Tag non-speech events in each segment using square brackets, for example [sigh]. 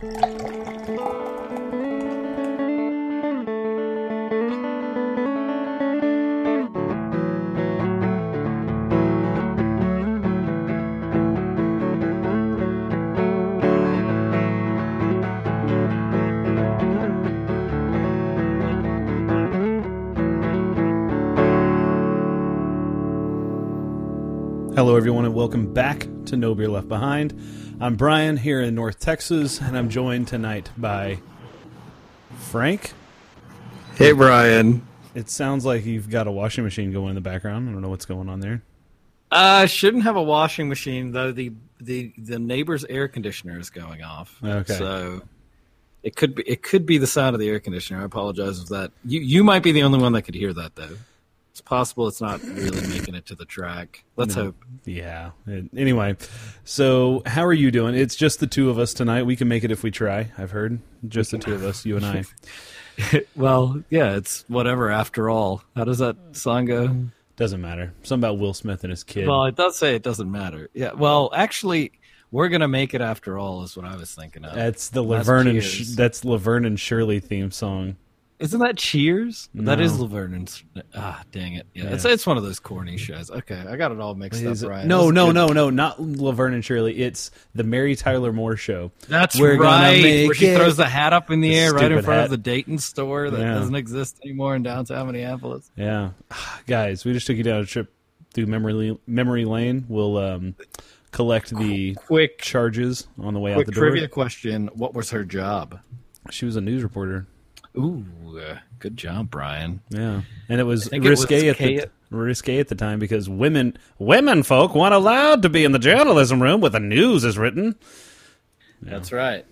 Hello, everyone, and welcome back to No Beer Left Behind. I'm Brian here in North Texas, and I'm joined tonight by Frank. Hey, Brian. It sounds like you've got a washing machine going in the background. I don't know what's going on there. I uh, shouldn't have a washing machine though. The the the neighbor's air conditioner is going off. Okay. So it could be it could be the sound of the air conditioner. I apologize if that. You you might be the only one that could hear that though. It's possible it's not really making it to the track. Let's No. hope. Yeah. Anyway, so how are you doing? It's just the two of us tonight. We can make it if we try. I've heard just the two of us, you and I. [laughs] well, yeah, it's whatever. After all, how does that song go? Doesn't matter. Something about Will Smith and his kid. Well, it does say it doesn't matter. Yeah. Well, actually, we're gonna make it after all. Is what I was thinking of. that's the That's Laverne and Sh- that's Laverne and Shirley theme song. Isn't that Cheers? That No. is Laverne and ah, dang it. Yeah, it's Yeah. it's one of those corny shows. Okay, I got it all mixed Is up. Right? no, no, no, no, not Laverne and Shirley. It's the Mary Tyler Moore show. That's We're right. Where she it. throws the hat up in the, The air right in front hat. of the Dayton store that Yeah. doesn't exist anymore in downtown Minneapolis. Yeah, [sighs] guys, we just took you down a trip through memory memory lane. We'll um, collect the Quick, charges on the way out quick the door. trivia question: What was her job? She was a news reporter. Ooh, uh, good job, Brian. Yeah, and it was think it risque was at the Kate- risque at the time because women women folk weren't allowed to be in the journalism room where the news is written. That's right.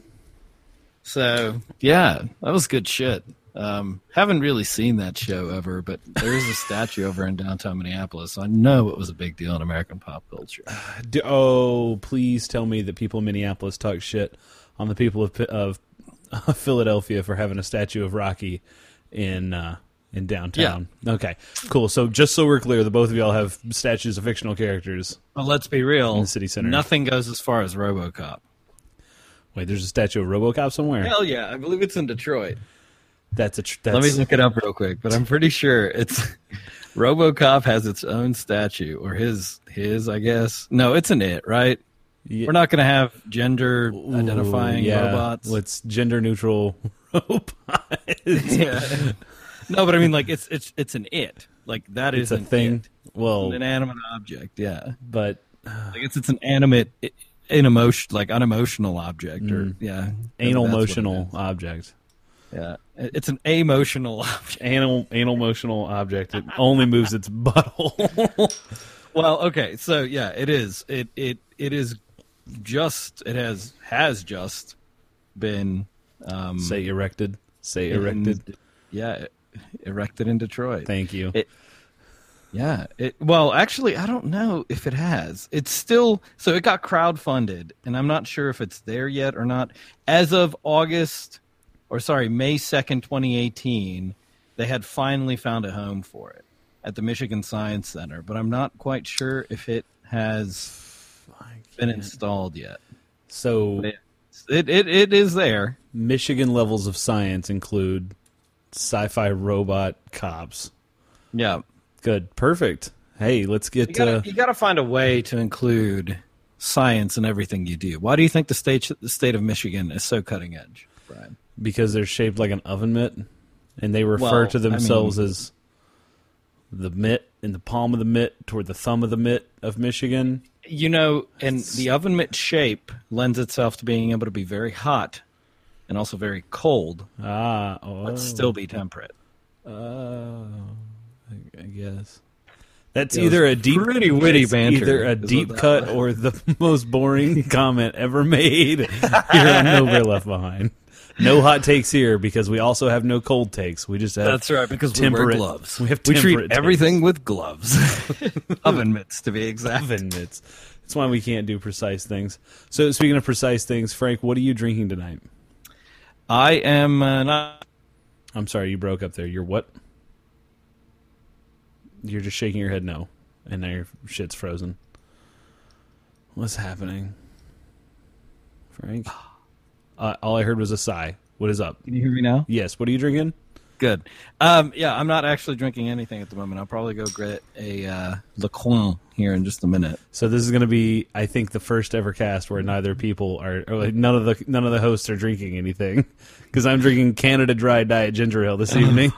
So yeah, that was good shit. Um, haven't really seen that show ever, but there is a statue over in downtown Minneapolis, so I know it was a big deal in American pop culture. [sighs] D- oh, please tell me that people in Minneapolis talk shit on the people of of [laughs] Philadelphia for having a statue of Rocky in uh, in downtown. Okay, cool. So just so we're clear, the both of y'all have statues of fictional characters. Well, let's be real. In the city center. Nothing goes as far as RoboCop. Wait, there's a statue of RoboCop somewhere. Hell yeah, I believe it's in Detroit. That's a. Tr- that's, Let me look it up real quick, but I'm pretty sure it's [laughs] RoboCop has its own statue or his his I guess. No, it's an it, right? Yeah. We're not going to have gender identifying yeah. robots. Let's gender neutral [laughs] robots. yeah. No, but I mean like it's it's it's an it. Like that is a thing. it. Well, an inanimate object, yeah. but Like it's it's an animate i- an emotion like unemotional object or mm. yeah. anal That's what it motional is. object. Yeah. It's an emotional [laughs] object. Anal anal motional object. It only moves its [laughs] butthole. Well, okay, so yeah, it is. It it it is just it has has just been um Say erected. Say in- erected. yeah, erected in Detroit. Thank you. It- Yeah. It well, actually, I don't know if it has. It's still so it got crowdfunded, and I'm not sure if it's there yet or not. As of August, or sorry, May second, 2018, they had finally found a home for it at the Michigan Science Center, but I'm not quite sure if it has been installed yet. so It it, it, it is there. Michigan levels of science include sci-fi robot cops. Yeah. Good. Perfect. Hey, let's You get gotta, uh, you gotta find a way to include science in everything you do. Why do you think the state the state of Michigan is so cutting edge, Brian? because they're shaped like an oven mitt, and they refer Well, to I themselves mean- as the mitt in the palm of the mitt toward the thumb of the mitt of Michigan. You know, and the oven mitt shape lends itself to being able to be very hot and also very cold, Ah, oh, but still be temperate. Oh, I- I guess that's It was either a deep, pretty witty it's banter, either a is what deep that cut or the [laughs] most boring [laughs] comment ever made [laughs] here on No Beer Left Behind. No hot takes here because we also have no cold takes. We just have That's right, because we wear temperate gloves. We have We treat temperate everything with gloves, [laughs] oven mitts to be exact. oven mitts. That's why we can't do precise things. So speaking of precise things, Frank, what are you drinking tonight? I am uh, not. I'm sorry, you broke up there. You're what? You're just shaking your head no, and now your shit's frozen. What's happening, Frank? Uh, all I heard was a sigh. What is up? Can you hear me now? Yes. What are you drinking? Good. Um, yeah, I'm not actually drinking anything at the moment. I'll probably go get a uh, Le Coin here in just a minute. So this is going to be, I think, the first ever cast where neither people are, or like none of the none of the hosts are drinking anything, [laughs] because I'm drinking Canada Dry Diet Ginger Ale this evening.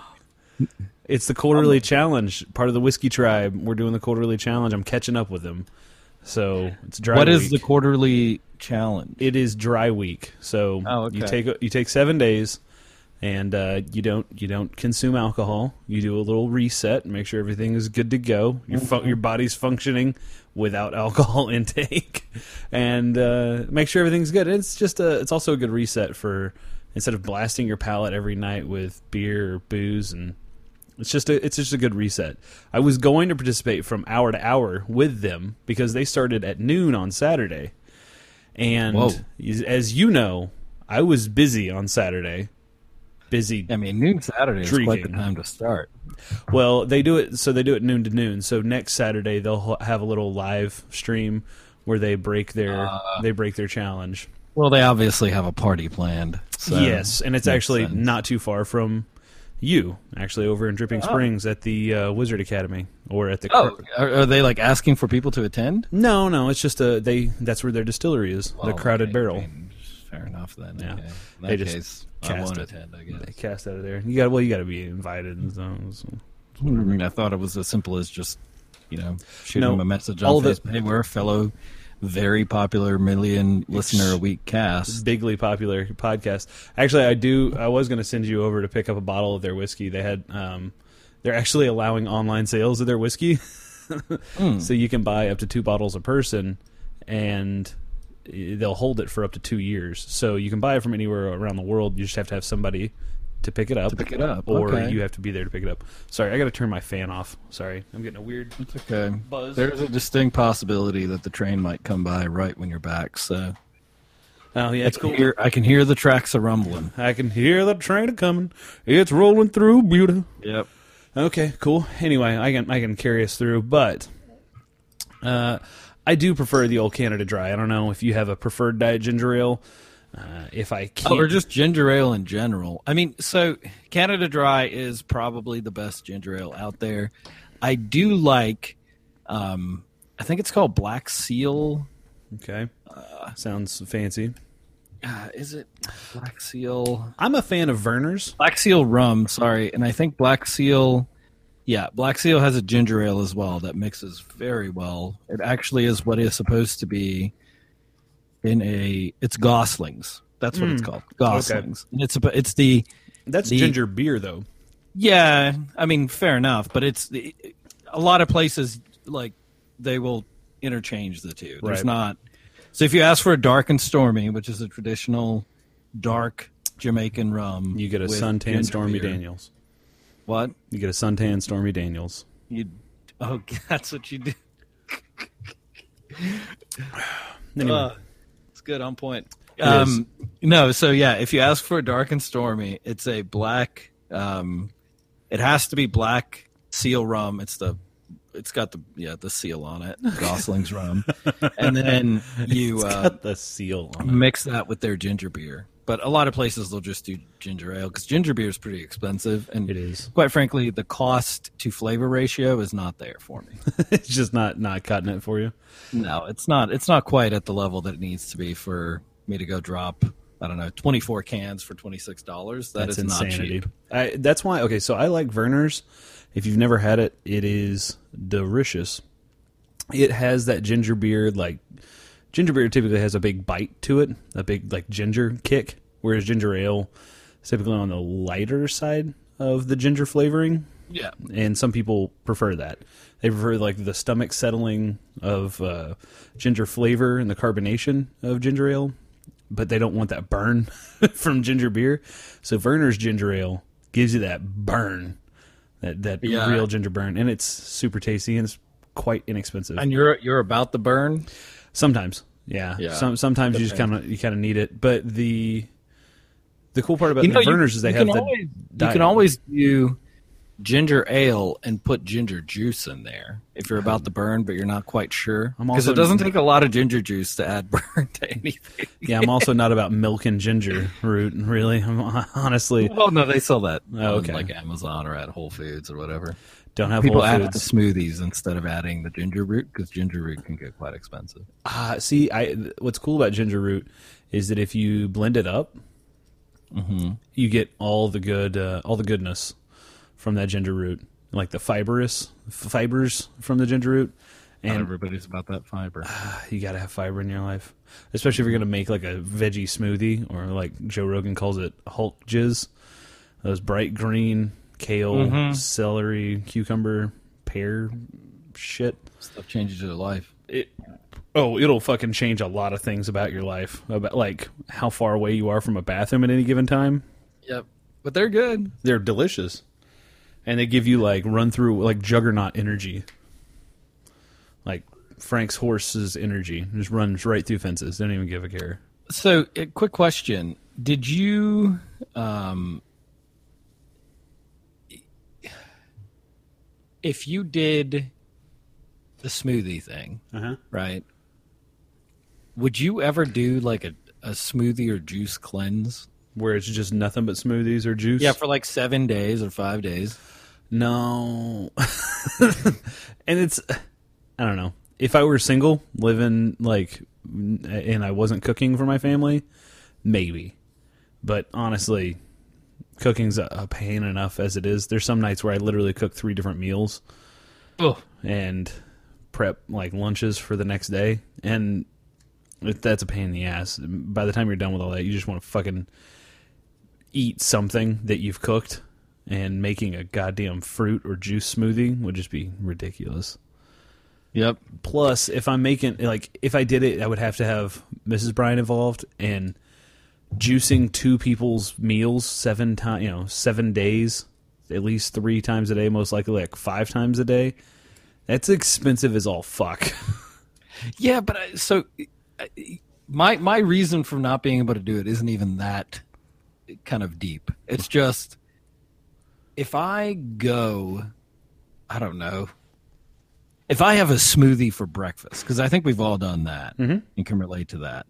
[laughs] it's the quarterly challenge, part of the whiskey tribe. We're doing the quarterly challenge. I'm catching up with them. So it's dry. What week. is the quarterly challenge? It is dry week. So Oh, okay. you take you take seven days, and uh, you don't you don't consume alcohol. You do a little reset and make sure everything is good to go. Your fu- your body's functioning without [laughs] alcohol intake, and uh, make sure everything's good. It's just a it's also a good reset for instead of blasting your palate every night with beer or booze and. It's just a it's just a good reset. I was going to participate from hour to hour with them because they started at noon on Saturday. And Whoa. as you know, I was busy on Saturday. Busy. I mean, noon Saturday is quite the time to start. Well, they do it so they do it noon to noon. So next Saturday they'll have a little live stream where they break their Uh. they break their challenge. Well, they obviously have a party planned. So yes, and it's actually sense. not too far from you, actually over in Dripping Oh. Springs at the uh, Wizard Academy or at the Oh, are, are they like asking for people to attend? No, no, it's just a they that's where their distillery is, the Crowded okay, Barrel. I mean, fair enough then. Yeah. Okay. They just case, I cast won't it. attend. I guess. They cast out of there. You got well, you got to be invited and so. so. I mean, I thought it was as simple as just, you know, shooting No, them a message on the- Facebook. Hey, we're a fellow, very popular million listener a week cast. bigly popular podcast. Actually, I do. I was going to send you over to pick up a bottle of their whiskey. They had. Um, they're actually allowing online sales of their whiskey, [laughs] Hmm. so you can buy up to two bottles a person, and they'll hold it for up to two years. So you can buy it from anywhere around the world. You just have to have somebody to pick it up, To pick it up, or okay. you have to be there to pick it up. Sorry, I got to turn my fan off. Sorry, I'm getting a weird. It's okay. Buzz. There's a distinct possibility that the train might come by right when you're back. So Oh yeah, I it's cool. hear, I can hear the tracks a rumbling. I can hear the train a coming. It's rolling through Buda. Yep. Okay, cool. Anyway, I can I can carry us through, but uh, I do prefer the old Canada Dry. I don't know if you have a preferred diet ginger ale. Uh, if I can't, Oh, or just ginger ale in general. I mean, so Canada Dry is probably the best ginger ale out there. I do like, um, I think it's called Black Seal. okay, sounds fancy. Uh, is it Black Seal? I'm a fan of Vernors. Black Seal rum, sorry. And I think Black Seal, yeah, Black Seal has a ginger ale as well that mixes very well. It actually is what is supposed to be in a, it's Goslings. That's what it's called. Goslings. And it's, a- it's the, That's The- ginger beer, though. Yeah, I mean, fair enough, but it's the, a lot of places like they will interchange the two. There's Right. not. So if you ask for a dark and stormy, which is a traditional dark Jamaican rum, You get a suntan Stormy beer- Daniels. What? You get a suntan Stormy Daniels. You? Oh, [laughs] that's what you do. Anyway, Uh, it's good on point. Um, no, so yeah, if you ask for a dark and stormy, it's a black. Um, it has to be black seal rum. It's the, it's got the yeah the seal on it, [laughs] Gosling's rum, and then [laughs] you uh, the seal on it. mix that with their ginger beer. But a lot of places they'll just do ginger ale because ginger beer is pretty expensive, and It is. quite frankly, the cost to flavor ratio is not there for me. [laughs] it's just not not cutting it for you. No, it's not. It's not quite at the level that it needs to be for me to go drop. I don't know, twenty four cans for twenty six dollars. That That's is not insanity. cheap. I, that's why. Okay, so I like Vernors. If you've never had it, it is delicious. It has that ginger beer like ginger beer typically has a big bite to it, a big like ginger kick, whereas ginger ale is typically on the lighter side of the ginger flavoring. Yeah, and some people prefer that. They prefer like the stomach settling of uh, ginger flavor and the carbonation of ginger ale, but they don't want that burn [laughs] from ginger beer. So Vernors ginger ale gives you that burn, that that Yeah. real ginger burn, and it's super tasty and it's quite inexpensive. and you're you're about the burn. Sometimes, yeah, Yeah. Some sometimes you just kind of you kind of need it, but the the cool part about You know, the you, is they you have can the always, you can always do ginger ale and put ginger juice in there if you're about to burn, but you're not quite sure. I'm Because it doesn't take a lot of ginger juice to add [laughs] burn to anything. Yeah, I'm also not about milk and ginger root. Really, I'm [laughs] honestly Well, no, they sell that Oh, on, okay. like Amazon or at Whole Foods or whatever. Don't have People add the smoothies instead of adding the ginger root because ginger root can get quite expensive. Uh, see, I what's cool about ginger root is that if you blend it up, you get all the good, uh, all the goodness from that ginger root, like the fibrous fibers from the ginger root, Not and everybody's about that fiber. you gotta have fiber in your life, especially if you're gonna make like a veggie smoothie or like Joe Rogan calls it Hulk jizz. Those bright green kale, celery, cucumber, pear shit. Stuff changes your life. it oh it'll fucking change a lot of things about your life about like how far away you are from a bathroom at any given time. Yep, but they're good. they're delicious. And they give you like run through like juggernaut energy. Like frank's horse's energy just runs right through fences. Don't even give a care. So, a quick question: Did you, um, if you did the smoothie thing, uh-huh right? Would you ever do like a, a smoothie or juice cleanse? where it's just nothing but smoothies or juice Yeah, for like seven days or five days. No. [laughs] and it's I don't know. If I were single, living like and I wasn't cooking for my family, maybe. But honestly, cooking's a, a pain enough as it is. There's some nights where I literally cook three different meals Oh, and prep like lunches for the next day and that's a pain in the ass. By the time you're done with all that, you just want to fucking eat something that you've cooked and making a goddamn fruit or juice smoothie would just be ridiculous. yep. Plus, if I'm making like if I did it, I would have to have Mrs. Brian involved and juicing two people's meals seven times, you know, seven days, at least three times a day, most likely like five times a day. That's expensive as all fuck. [laughs] Yeah, but I, so my my reason for not being able to do it isn't even that kind of deep. It's just if I go, I don't know, if I have a smoothie for breakfast, because I think we've all done that mm-hmm. and can relate to that.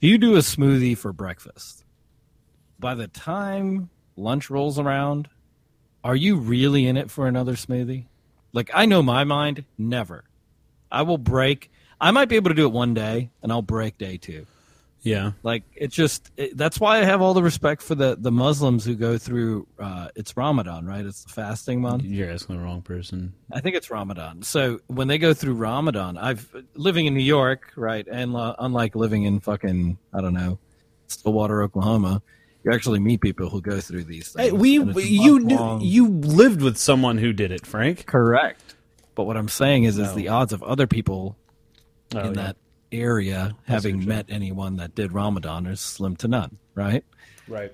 You do a smoothie for breakfast, by the time lunch rolls around, are you really in it for another smoothie? Like I know my mind, never. I will break. I might be able to do it one day, and I'll break day two. Yeah. Like it's just it, that's why I have all the respect for the the Muslims who go through. Uh, it's Ramadan, right? It's the fasting month. You're asking the wrong person. I think it's Ramadan. So when they go through Ramadan, I've living in New York, right? And uh, unlike living in fucking I don't know, Stillwater, Oklahoma, you actually meet people who go through these things. Hey, we and it's a you knew, you lived with someone who did it, Frank. correct. But what I'm saying is, is the odds of other people Oh, in yeah. that area having met anyone that did Ramadan is slim to none, right? right.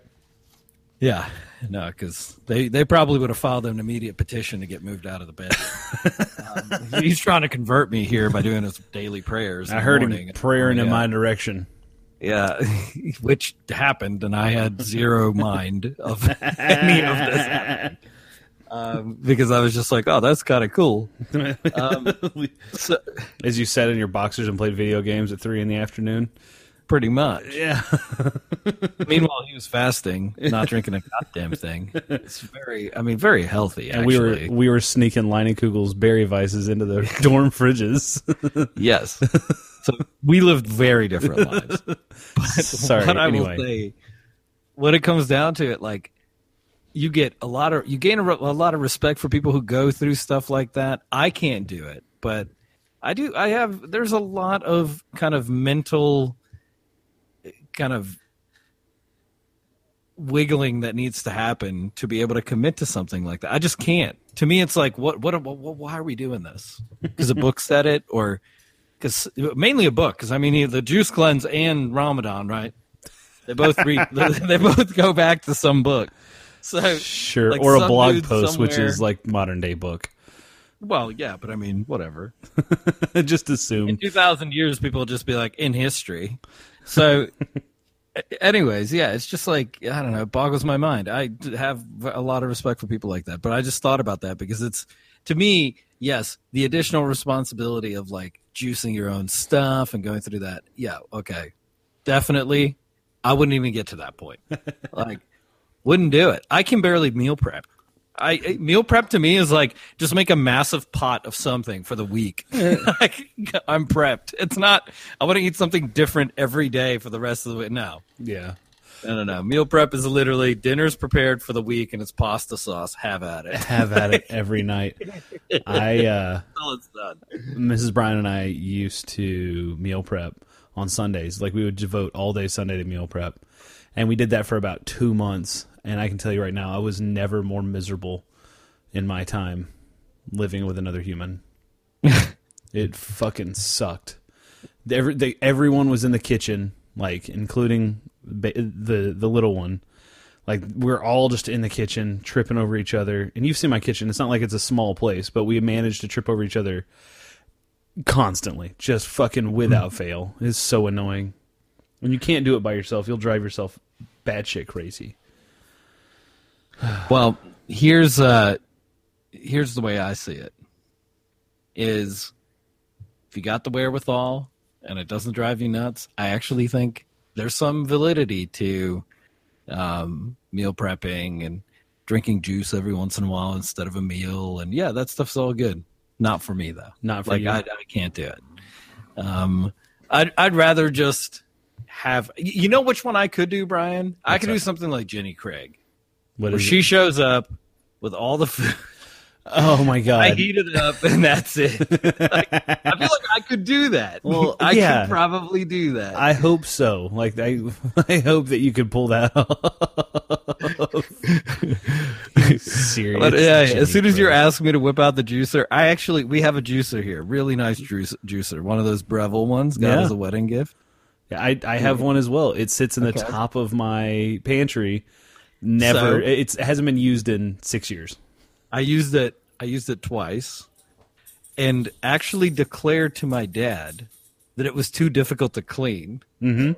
Yeah, [laughs] no, because they, they probably would have filed an immediate petition to get moved out of the bed. um, [laughs] he's trying to convert me here by doing his daily prayers. I heard morning. him praying Oh, in my direction. Yeah, [laughs] which happened, and I had zero mind of any of this happening. Um, [laughs] because I was just like, oh, that's kind of cool. Um, [laughs] so, As you sat in your boxers and played video games at three in the afternoon. pretty much. Yeah. [laughs] Meanwhile, he was fasting, not drinking a goddamn thing. It's very, I mean, very healthy. and we were actually. we were sneaking Leinenkugels Berry Weisses into the dorm fridges. Yes. so we lived very different lives. But Sorry, what I anyway. will say, when it comes down to it, like you get a lot of you gain a, a lot of respect for people who go through stuff like that. I can't do it, but I do. I have. There's a lot of kind of mental, kind of wiggling that needs to happen to be able to commit to something like that. I just can't. To me, it's like, what, what, what why are we doing this? [laughs] Because a book said it, or because mainly a book. Because I mean, the juice cleanse and Ramadan, right? They both read. [laughs] they both go back to some book. [laughs] So sure. Like or a blog dude post, which is like modern day book. well, yeah, but I mean, whatever. [laughs] Just assume. In assume. two thousand years, people will just be like in history. So [laughs] anyways, yeah, it's just like I don't know, it boggles my mind. I have a lot of respect for people like that, but I just thought about that because it's to me, yes, the additional responsibility of like juicing your own stuff and going through that. Yeah, okay, definitely. I wouldn't even get to that point. like, wouldn't do it. I can barely meal prep. I meal prep to me is like just make a massive pot of something for the week. [laughs] like, I'm prepped. It's not. I want to eat something different every day for the rest of the week. No, Yeah. no, no, no. Meal prep is literally dinner's prepared for the week and it's pasta sauce. Have at it. Have at it [laughs] every night. I uh Until it's done. Mrs. Brian and I used to meal prep on Sundays. Like we would devote all day Sunday to meal prep. And we did that for about two months. And I can tell you right now, I was never more miserable in my time living with another human. [laughs] it fucking sucked. Every, they, everyone was in the kitchen, like including ba- the the little one. Like we're all just in the kitchen tripping over each other. And you've seen my kitchen. It's not like it's a small place, but we managed to trip over each other constantly, just fucking without fail. It's so annoying. When you can't do it by yourself, you'll drive yourself batshit crazy. Well, here's uh here's the way I see it. Is if you got the wherewithal and it doesn't drive you nuts, I actually think there's some validity to um, meal prepping and drinking juice every once in a while instead of a meal. And yeah, that stuff's all good. Not for me though. Not for like you. I, I can't do it. Um, I'd I'd rather just have. You know which one I could do, Brian? I could do something like Jenny Craig, What where she it? shows up with all the food. Oh my [laughs] god! I heat it up and that's it. [laughs] Like, I feel like I could do that. Well, I yeah. could probably do that. I hope so. Like I, [laughs] I hope that you could pull that off. Serious. but yeah, as soon as you're asking me to whip out the juicer, I actually we have a juicer here, really nice juice, juicer, one of those Breville ones, got Yeah. as a wedding gift. Yeah, I I have one as well. It sits in the top of my pantry. Never. So- it's, it hasn't been used in six years. I used it. I used it twice, and actually declared to my dad that it was too difficult to clean Mm-hmm.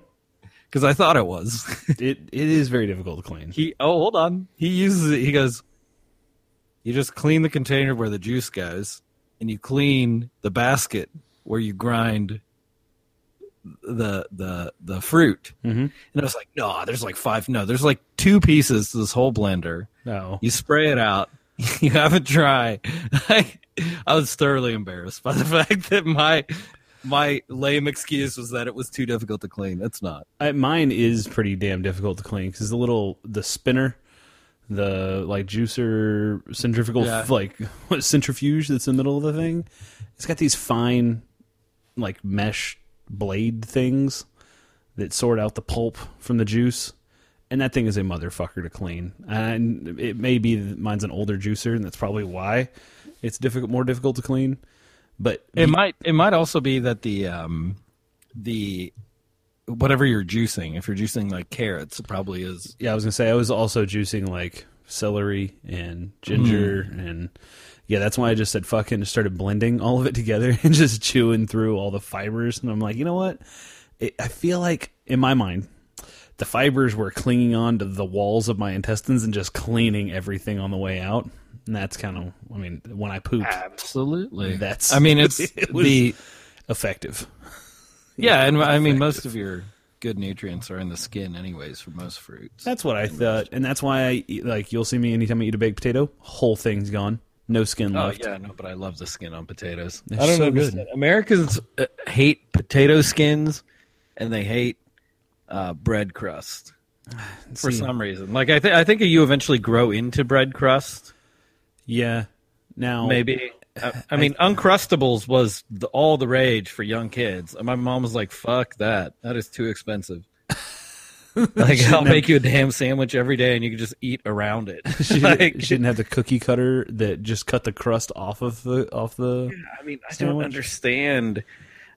because I thought it was. [laughs] It it is very difficult to clean. he oh hold on, he uses it. He goes, you just clean the container where the juice goes, and you clean the basket where you grind the the the fruit. Mm-hmm. And I was like, no, there's like five. No, there's like two pieces to this whole blender. No. You spray it out. [laughs] You have it try. I, [laughs] I was thoroughly embarrassed by the [laughs] fact that my my lame excuse was that it was too difficult to clean. It's not. I, mine is pretty damn difficult to clean because the little the spinner, the like juicer centrifugal Yeah. like what centrifuge that's in the middle of the thing. It's got these fine like mesh blade things that sort out the pulp from the juice. And that thing is a motherfucker to clean. And it may be that mine's an older juicer, and that's probably why it's difficult, more difficult to clean. But It might it might also be that the um the whatever you're juicing, if you're juicing like carrots, it probably is. Yeah, I was gonna say I was also juicing like celery and ginger Hmm. and yeah, that's why I just said fucking and just started blending all of it together [laughs] and just chewing through all the fibers. And I'm like, you know what? It, I feel like in my mind, the fibers were clinging on to the walls of my intestines and just cleaning everything on the way out. And that's kind of, I mean, when I pooped, Absolutely. That's- I mean it's [laughs] it was- the effective. yeah, and I mean most of your good nutrients are in the skin anyways for most fruits. That's what I thought, and that's why I eat, like you'll see me anytime I eat a baked potato, whole thing's gone, no skin Oh left. yeah, no, but I love the skin on potatoes. They're I don't so understand. good. Americans uh, hate potato skins, and they hate uh, bread crust [sighs] for See, some reason. Like I think I think you eventually grow into bread crust. Yeah. Now Maybe. [sighs] I, I mean, Uncrustables was the, all the rage for young kids. And my mom was like, "Fuck that! That is too expensive." [laughs] like, I'll make you a damn sandwich every day, and you can just eat around it. [laughs] she, Like- she didn't have the cookie cutter that just cut the crust off of the off the. I mean, I Sandwich? don't understand.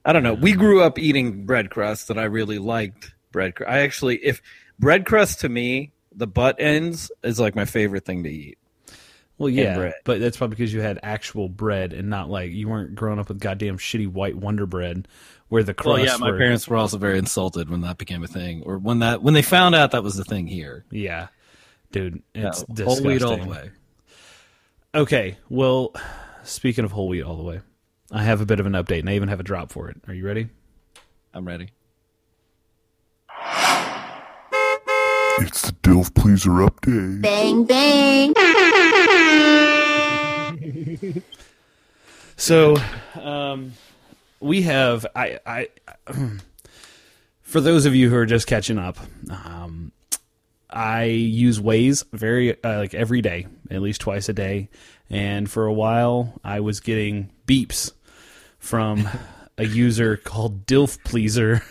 I don't know. We grew up eating bread crust, and I really liked bread crust. I actually, if bread crust to me, the butt ends is like my favorite thing to eat. Well, yeah, bread. but that's probably because you had actual bread and not like you weren't growing up with goddamn shitty white Wonder Bread where the crust. Well, yeah, my were, parents were also very insulted when that became a thing, or when that when they found out that was the thing here. Yeah, dude, it's No, whole wheat all the way. Okay, well, speaking of whole wheat all the way, I have a bit of an update, and I even have a drop for it. Are you ready? I'm ready. It's the Dilf Pleaser update. Bang, bang. [laughs] So, um, we have I I [clears throat] for those of you who are just catching up, um, I use Waze very uh, like every day, at least twice a day, and for a while I was getting beeps from a user called Dilf Pleaser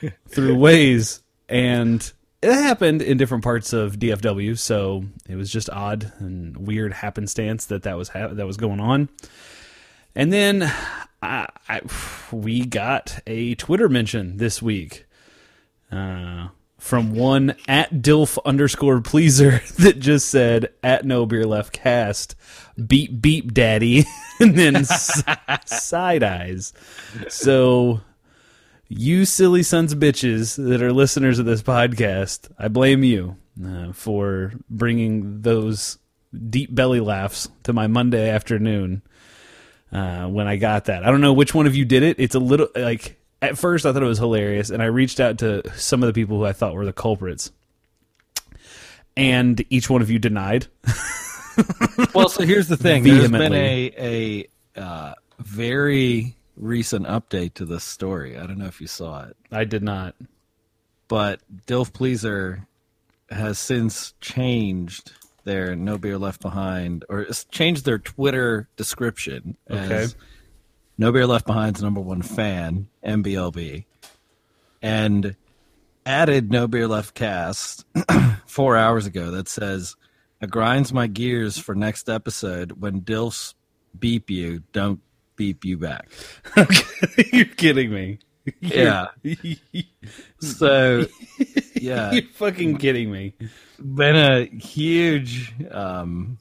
[laughs] through Waze, and it happened in different parts of DFW, so it was just odd and weird happenstance that that was ha- that was going on. And then I, I, we got a Twitter mention this week uh, from one at Dilf underscore pleaser [laughs] that just said at No Beer Left Cast beep beep daddy [laughs] and then [laughs] side eyes. So you silly sons of bitches that are listeners of this podcast, I blame you uh, for bringing those deep belly laughs to my Monday afternoon uh, when I got that. I don't know which one of you did it. It's a little like at first I thought it was hilarious, and I reached out to some of the people who I thought were the culprits, and each one of you denied. Well, so here's the thing. There's been a a uh, very recent update to this story. I don't know if you saw it, I did not. but Dilf Pleaser has since changed their No Beer Left Behind, or changed their Twitter description as Okay. No Beer Left Behind's number one fan, NBLB, and added No Beer Left Cast [clears throat] four hours ago that says, "It grinds my gears for next episode when Dilfs beep you, don't beep you back." [laughs] [laughs] You're kidding me. [laughs] Yeah. So, yeah, You're fucking kidding me. been a huge, um,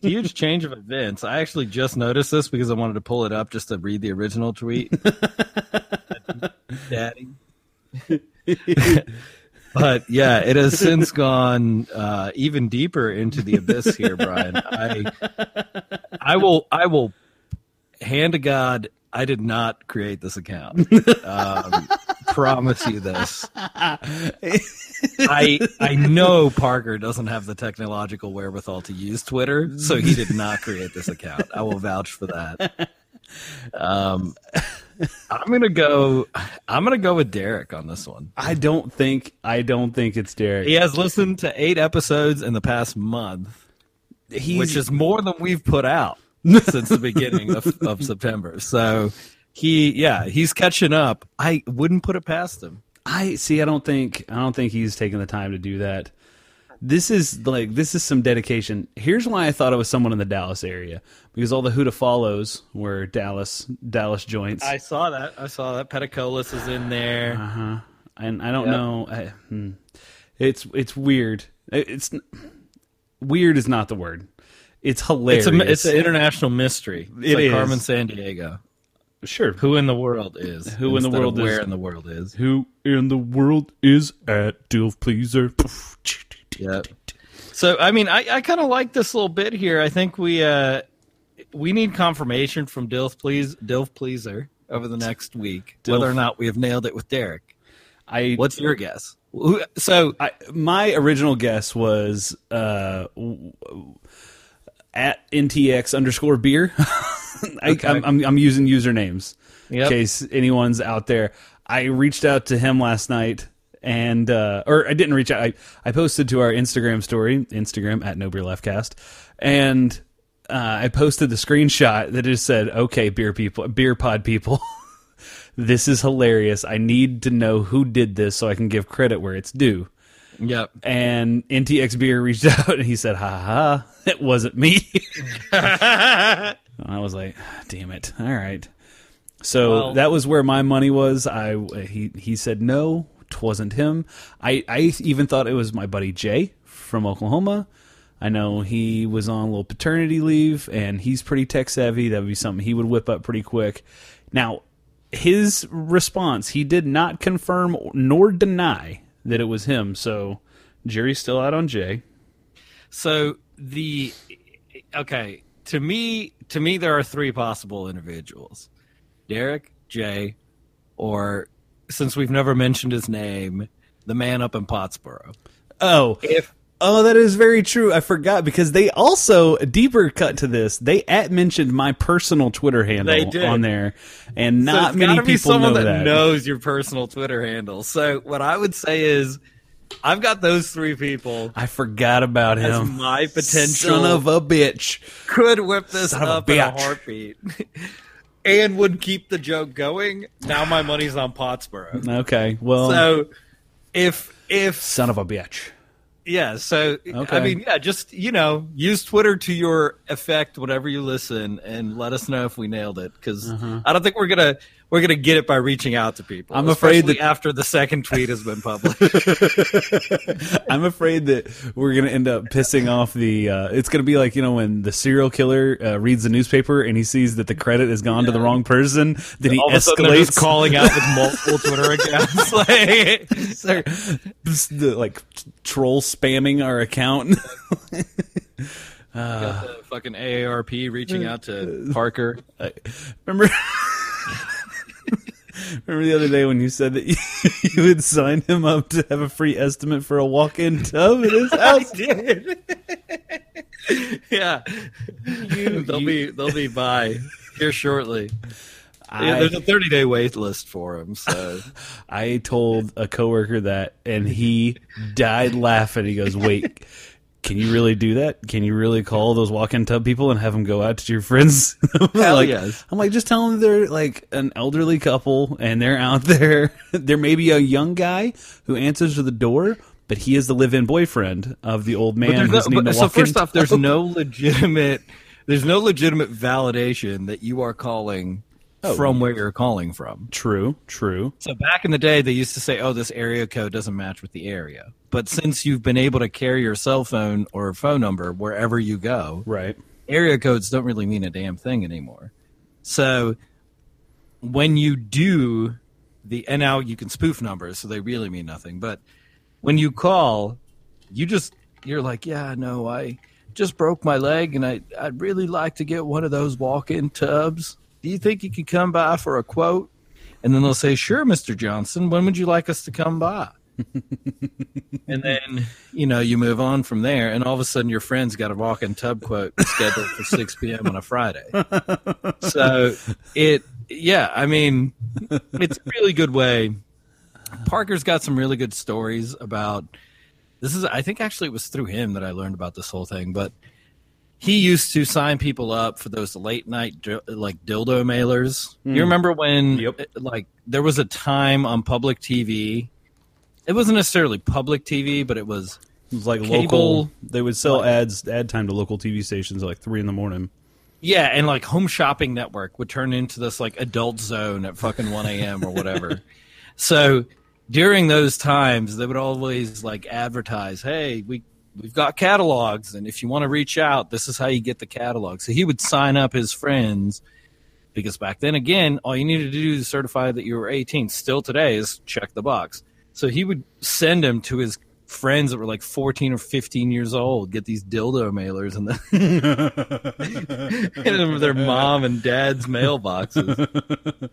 huge change of events. I actually just noticed this because I wanted to pull it up just to read the original tweet. Daddy. but yeah, it has since gone uh, even deeper into the abyss here, Brian. I, I will, I will, hand to God, I did not create this account. [laughs] Um, promise you this. I I know Parker doesn't have the technological wherewithal to use Twitter, so he did not create this account. I will vouch for that. Um, I'm gonna go. I'm gonna go with Derek on this one. I don't think I don't think it's Derek. He has listened to eight episodes in the past month, He's, which is more than we've put out since the beginning of, of September. So he, yeah, he's catching up. I wouldn't put it past him. I see. I don't think I don't think he's taking the time to do that. This is like this is some dedication. Here's why I thought it was someone in the Dallas area because all the who to follows were Dallas Dallas joints. I saw that. I saw that. Peticolas is in there. Uh huh. And I don't Yep. know. I, hmm. It's it's weird. It's weird is not the word. It's hilarious. It's a, it's an international mystery. It's It like is. Carmen Sandiego. sure. Who in the world is? Who in the world is- Where in the world is? Who in the world is at Dilf Pleaser? Yep. So I mean, I, I kind of like this little bit here. I think we uh we need confirmation from Dilf Please Dilf Pleaser over the next week Dilf. whether or not we have nailed it with Derek. I What's your guess? So I, my original guess was uh, w- w- at ntx underscore beer. [laughs] I, Okay. I'm, I'm, I'm using usernames Yep. in case anyone's out there. I reached out to him last night, and uh, or I didn't reach out. I, I posted to our Instagram story, Instagram at No Beer Leftcast, and uh, I posted the screenshot that just said, "Okay, beer people, beer pod people." [laughs] This is hilarious. I need to know who did this so I can give credit where it's due yep. and NTX Beer reached [laughs] out and he said, "Ha ha, it wasn't me." [laughs] I was like, "Damn it! All right." So Well- that was where my money was. I he he said no, it wasn't him. I I even thought it was my buddy Jay from Oklahoma. I know he was on a little paternity leave, and he's pretty tech savvy. That would be something he would whip up pretty quick. Now, his response, he did not confirm nor deny that it was him. So, Jerry's still out on Jay. So the okay to me, to me, there are three possible individuals: Derek, Jay, or since we've never mentioned his name, the man up in Pottsboro. Oh, If Oh, that is very true. I forgot because they also a deeper cut to this. They at mentioned my personal Twitter handle on there, and so not it's many gotta be people someone know that, that. knows your personal Twitter handle. So what I would say is, I've got those three people I forgot about as him. my potential son of a bitch. could whip this Son of a up in a heartbeat. [laughs] And would keep the joke going. Now my money's on Pottsboro. Okay, well, So, if if son of a bitch. Yeah, so Okay. I mean, yeah, just you know, use Twitter to your effect, whatever you listen, and let us know if we nailed it. Because uh-huh. I don't think we're gonna we're gonna get it by reaching out to people. I'm afraid that- after the second tweet has been published. [laughs] I'm afraid that we're gonna end up pissing off the. Uh, it's gonna be like you know when the serial killer uh, reads the newspaper and he sees that the credit has gone to the wrong person, then he All of a just escalates. calling out with multiple Twitter [laughs] accounts. like, [laughs] the, like troll spamming our account. got the fucking AARP reaching out to Parker. I- remember remember the other day when you said that you, [laughs] you would sign him up to have a free estimate for a walk-in tub at his [laughs] house did. [laughs] yeah, they'll you- be they'll be by here shortly. I, Yeah, there's a 30 day wait list for him. So I told a coworker that and he died laughing he goes wait can you really do that? Can you really call those walk-in tub people and have them go out to your friends? I'm [laughs] Hell like, yes. i'm like just tell them they're like an elderly couple and they're out [laughs] there. There may be a young guy who answers to the door but he is the live-in boyfriend of the old man no- but- to so walk in first off, there's no legitimate there's no legitimate validation that you are calling Oh. from where you're calling from. true true So back in the day, they used to say, "Oh, this area code doesn't match with the area." But since you've been able to carry your cell phone or phone number wherever you go, right area codes don't really mean a damn thing anymore. So when you do the and now you can spoof numbers, so they really mean nothing. But when you call, you just you're like, yeah, no, I just broke my leg, and I I'd really like to get one of those walk-in tubs. Do you think you could come by for a quote? And then they'll say, sure, Mister Johnson. When would you like us to come by? [laughs] and then you know you move on from there, and all of a sudden your friend's got a walk-in tub quote [laughs] scheduled for 6 p.m. on a Friday. So it, yeah, I mean, it's a really good way. Parker's got some really good stories about. This is, I think, actually, it was through him that I learned about this whole thing. But he used to sign people up for those late night like dildo mailers. You hmm. remember when, Yep. like, there was a time on public TV. It wasn't necessarily public TV, but it was it was like Cable- local they would sell ads ad time to local tv stations at like three in the morning Yeah, and like Home Shopping Network would turn into this like adult zone at fucking one a.m. or whatever. [laughs] so during those times, they would always like advertise, "Hey, we we've got catalogs, and if you want to reach out, this is how you get the catalog." So he would sign up his friends because back then, again, all you needed to do to certify that you were 18, still today, is check the box. So he would send them to his friends that were like 14 or 15 years old, get these dildo mailers and the [laughs] in their mom and dad's mailboxes.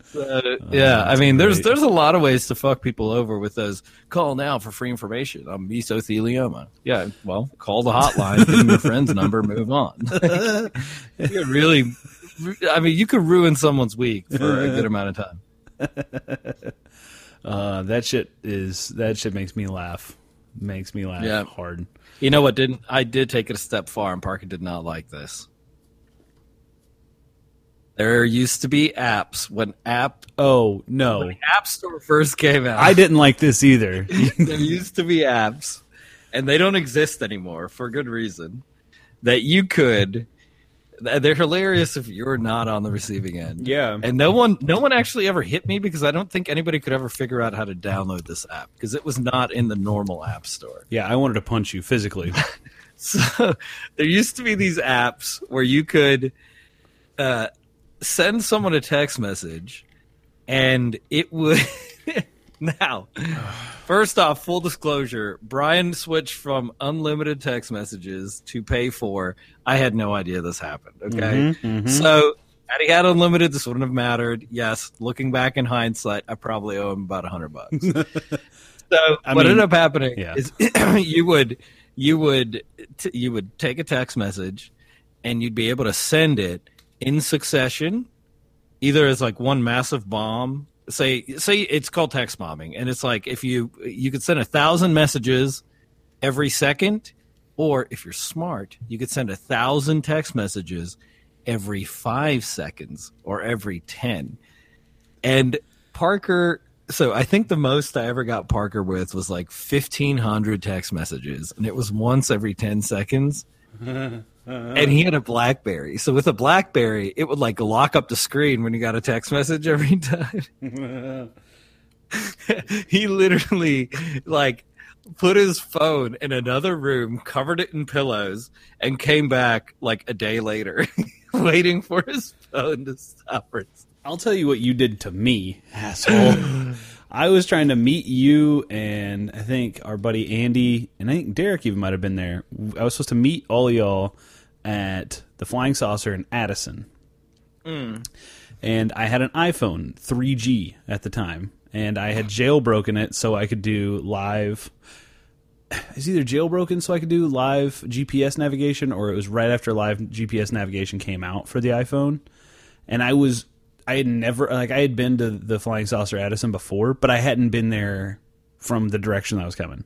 [laughs] So, yeah, I mean, there's great. there's a lot of ways to fuck people over with those. Call now for free information on mesothelioma. Yeah, well, call the hotline, give them your friend's number, move on. [laughs] you could really, I mean, you could ruin someone's week for a good amount of time. Uh, that shit is that shit makes me laugh. Makes me laugh Yeah. hard. You know what? Didn't I did take it a step far, and Parker did not like this. There used to be apps when app Oh no, when App Store first came out. I didn't like this either. [laughs] there used to be apps, and they don't exist anymore for good reason. That you could, they're hilarious if you're not on the receiving end. yeah, And no one, no one actually ever hit me because I don't think anybody could ever figure out how to download this app because it was not in the normal app store. yeah. I wanted to punch you physically. [laughs] [laughs] So there used to be these apps where you could uh, send someone a text message, and it would. [laughs] [laughs] now, first off, full disclosure: Brian switched from unlimited text messages to pay for. I had no idea this happened. Okay, Mhm, mhm. so. Had he had unlimited, this wouldn't have mattered. Yes, looking back in hindsight, I probably owe him about a hundred bucks. [laughs] So I what mean, ended up happening yeah. is [clears throat] you would you would t- you would take a text message and you'd be able to send it in succession, either as like one massive bomb. Say say it's called text bombing, and it's like if you you could send a thousand messages every second, or if you're smart, you could send a thousand text messages every five seconds or every ten. And Parker, so I think the most I ever got Parker with was like 1,500 text messages, and it was once every 10 seconds. [laughs] and he had a Blackberry. So with a Blackberry, it would like lock up the screen when you got a text message every time. [laughs] he literally like put his phone in another room, covered it in pillows, and came back like a day later, [laughs] waiting for his phone to stop. I'll tell you what you did to me, asshole. [laughs] I was trying to meet you and I think our buddy Andy and I think Derek even might have been there. I was supposed to meet all of y'all at the Flying Saucer in Addison. Hmm. And I had an iPhone 3G at the time, and I had jailbroken it so I could do live. It's either jailbroken so I could do live GPS navigation, or it was right after live GPS navigation came out for the iPhone. And I was, I had never, like, I had been to the Flying Saucer Addison before, but I hadn't been there from the direction that I was coming.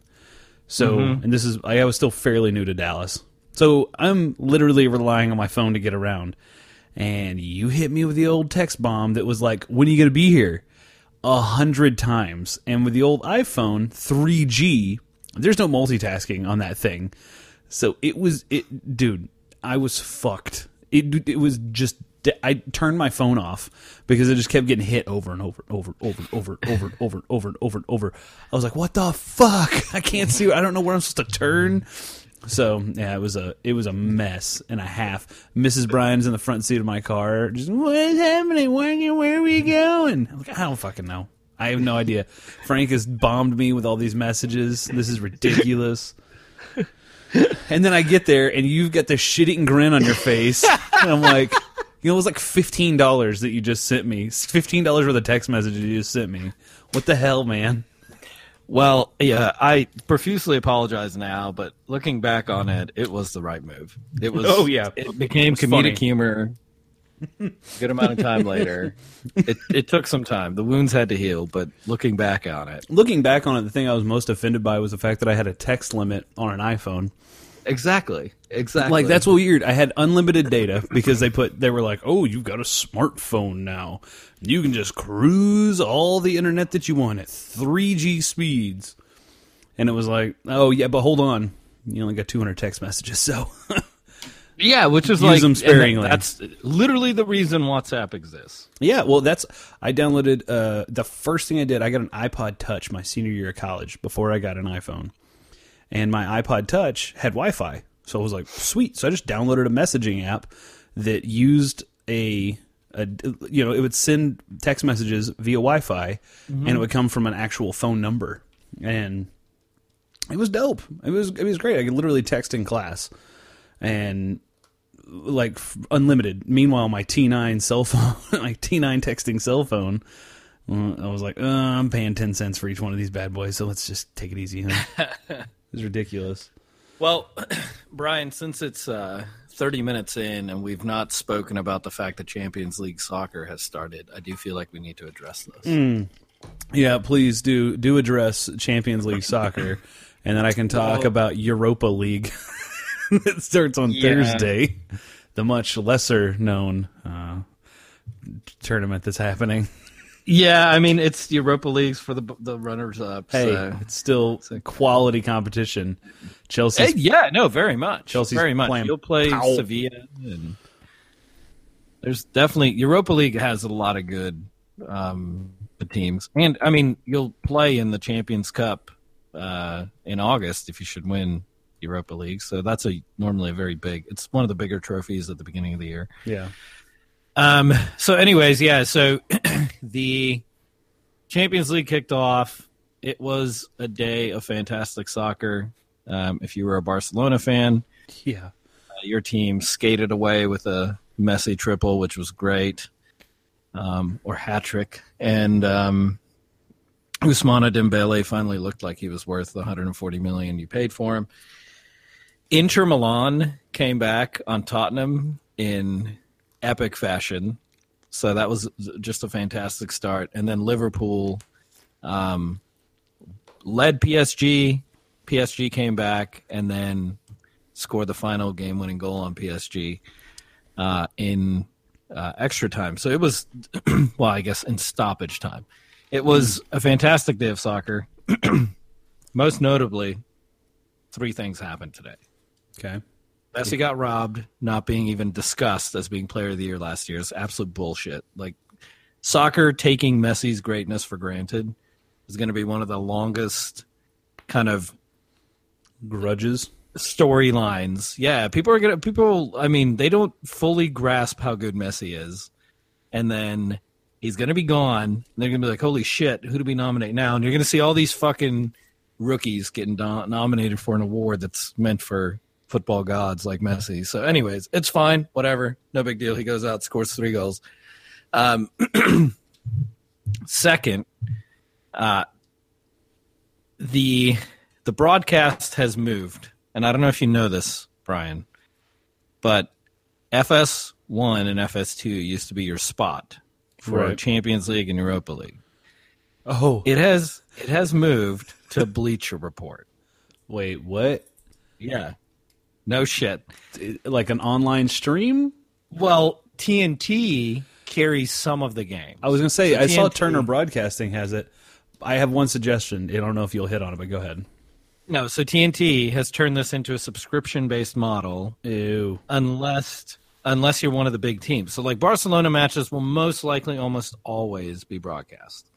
So, mm-hmm. and this is, I was still fairly new to Dallas. So I'm literally relying on my phone to get around. And you hit me with the old text bomb that was like, when are you going to be here? A hundred times. And with the old iPhone 3G, there's no multitasking on that thing. So it was, it, dude, I was fucked. It, it was just, I turned my phone off because it just kept getting hit over and over, over, over, over, over, over, over, and over, and over. I was like, what the fuck? [laughs] I can't see. I don't know where I'm supposed to turn. So yeah, it was a it was a mess and a half. Mrs. Brian's in the front seat of my car. Just what is happening? Where where are we going? I'm like, I don't fucking know. I have no idea. Frank has bombed me with all these messages. This is ridiculous. and then I get there and you've got this shit-eating grin on your face. and I'm like, you know, it was like fifteen dollars that you just sent me. Fifteen dollars worth of text messages you just sent me. What the hell, man? Well, yeah, I profusely apologize now, but looking back on it, it was the right move. It was. Oh, yeah. it became was comedic funny. humor. Good amount of time later, [laughs] it it took some time. The wounds had to heal, but looking back on it, Looking back on it, the thing I was most offended by was the fact that I had a text limit on an iPhone. Exactly, exactly. Like that's what weird. I had unlimited data because they put they were like, "Oh, you've got a smartphone now. You can just cruise all the internet that you want at 3G speeds." And it was like, "Oh, yeah, but hold on. You only got 200 text messages." So, [laughs] yeah, which is Use like them sparingly. That's literally the reason WhatsApp exists. yeah, well, that's I downloaded uh the first thing I did, I got an iPod Touch my senior year of college before I got an iPhone. And my iPod Touch had Wi-Fi. So I was like, "Sweet." So I just downloaded a messaging app that used a a, you know, it would send text messages via Wi-Fi, and it would come from an actual phone number, and it was dope. It was it was great. I could literally text in class, and like f- unlimited. Meanwhile, my T9 cell phone, [laughs] my T9 texting cell phone, uh, I was like, uh, I'm paying ten cents for each one of these bad boys, so let's just take it easy. Huh? [laughs] it's ridiculous. Well, [clears throat] Brian, since it's uh, 30 minutes in and we've not spoken about the fact that Champions League soccer has started, I do feel like we need to address this. Yeah, please do do address Champions League soccer, [laughs] and then I can talk Well- about Europa League. [laughs] it starts on Yeah. Thursday, the much lesser known uh, tournament that's happening. Yeah, I mean, it's Europa Leagues for the the runners up. Hey, so. it's still quality competition. Chelsea. Hey, yeah, no, very much. Chelsea's very much. playing You'll play Powell. Sevilla, and there's definitely Europa League has a lot of good um, teams, and I mean, you'll play in the Champions Cup uh, in August if you should win Europa League. So that's a normally a very big. It's one of the bigger trophies at the beginning of the year. Yeah. Um. So, anyways, yeah. So [clears throat] the Champions League kicked off. It was a day of fantastic soccer. Um, if you were a Barcelona fan, Yeah. uh, your team skated away with a Messi triple, which was great, um, or hat trick, and um, Ousmane Dembele finally looked like he was worth the 140 million you paid for him. Inter Milan came back on Tottenham in epic fashion, so that was just a fantastic start. And then Liverpool um, led PSG. PSG came back and then scored the final game-winning goal on PSG uh, in uh, extra time. So it was, [clears throat] well, I guess in stoppage time. It was a fantastic day of soccer. [clears throat] Most notably, three things happened today. Okay. Messi got robbed, not being even discussed as being player of the year last year is absolute bullshit. Like soccer taking Messi's greatness for granted is going to be one of the longest kind of Grudges. storylines. Yeah, people are gonna people. I mean, they don't fully grasp how good Messi is, and then he's gonna be gone. And they're gonna be like, "Holy shit, who do we nominate now?" And you're gonna see all these fucking rookies getting do- nominated for an award that's meant for football gods like Messi. So, anyways, it's fine. Whatever, no big deal. He goes out, scores three goals. Um, [clears throat] second, uh, the the broadcast has moved, and I don't know if you know this, Brian, but FS1 and FS2 used to be your spot for Right. Champions League and Europa League. Oh. It has it has moved to Bleacher Report. Wait, what? Yeah. No shit. Like an online stream? Well, TNT carries some of the game. I was going to say, So I saw Turner Broadcasting has it. I have one suggestion. I don't know if you'll hit on it, but go ahead. No, so TNT has turned this into a subscription-based model Ew. unless unless you're one of the big teams. So like Barcelona matches will most likely almost always be broadcast.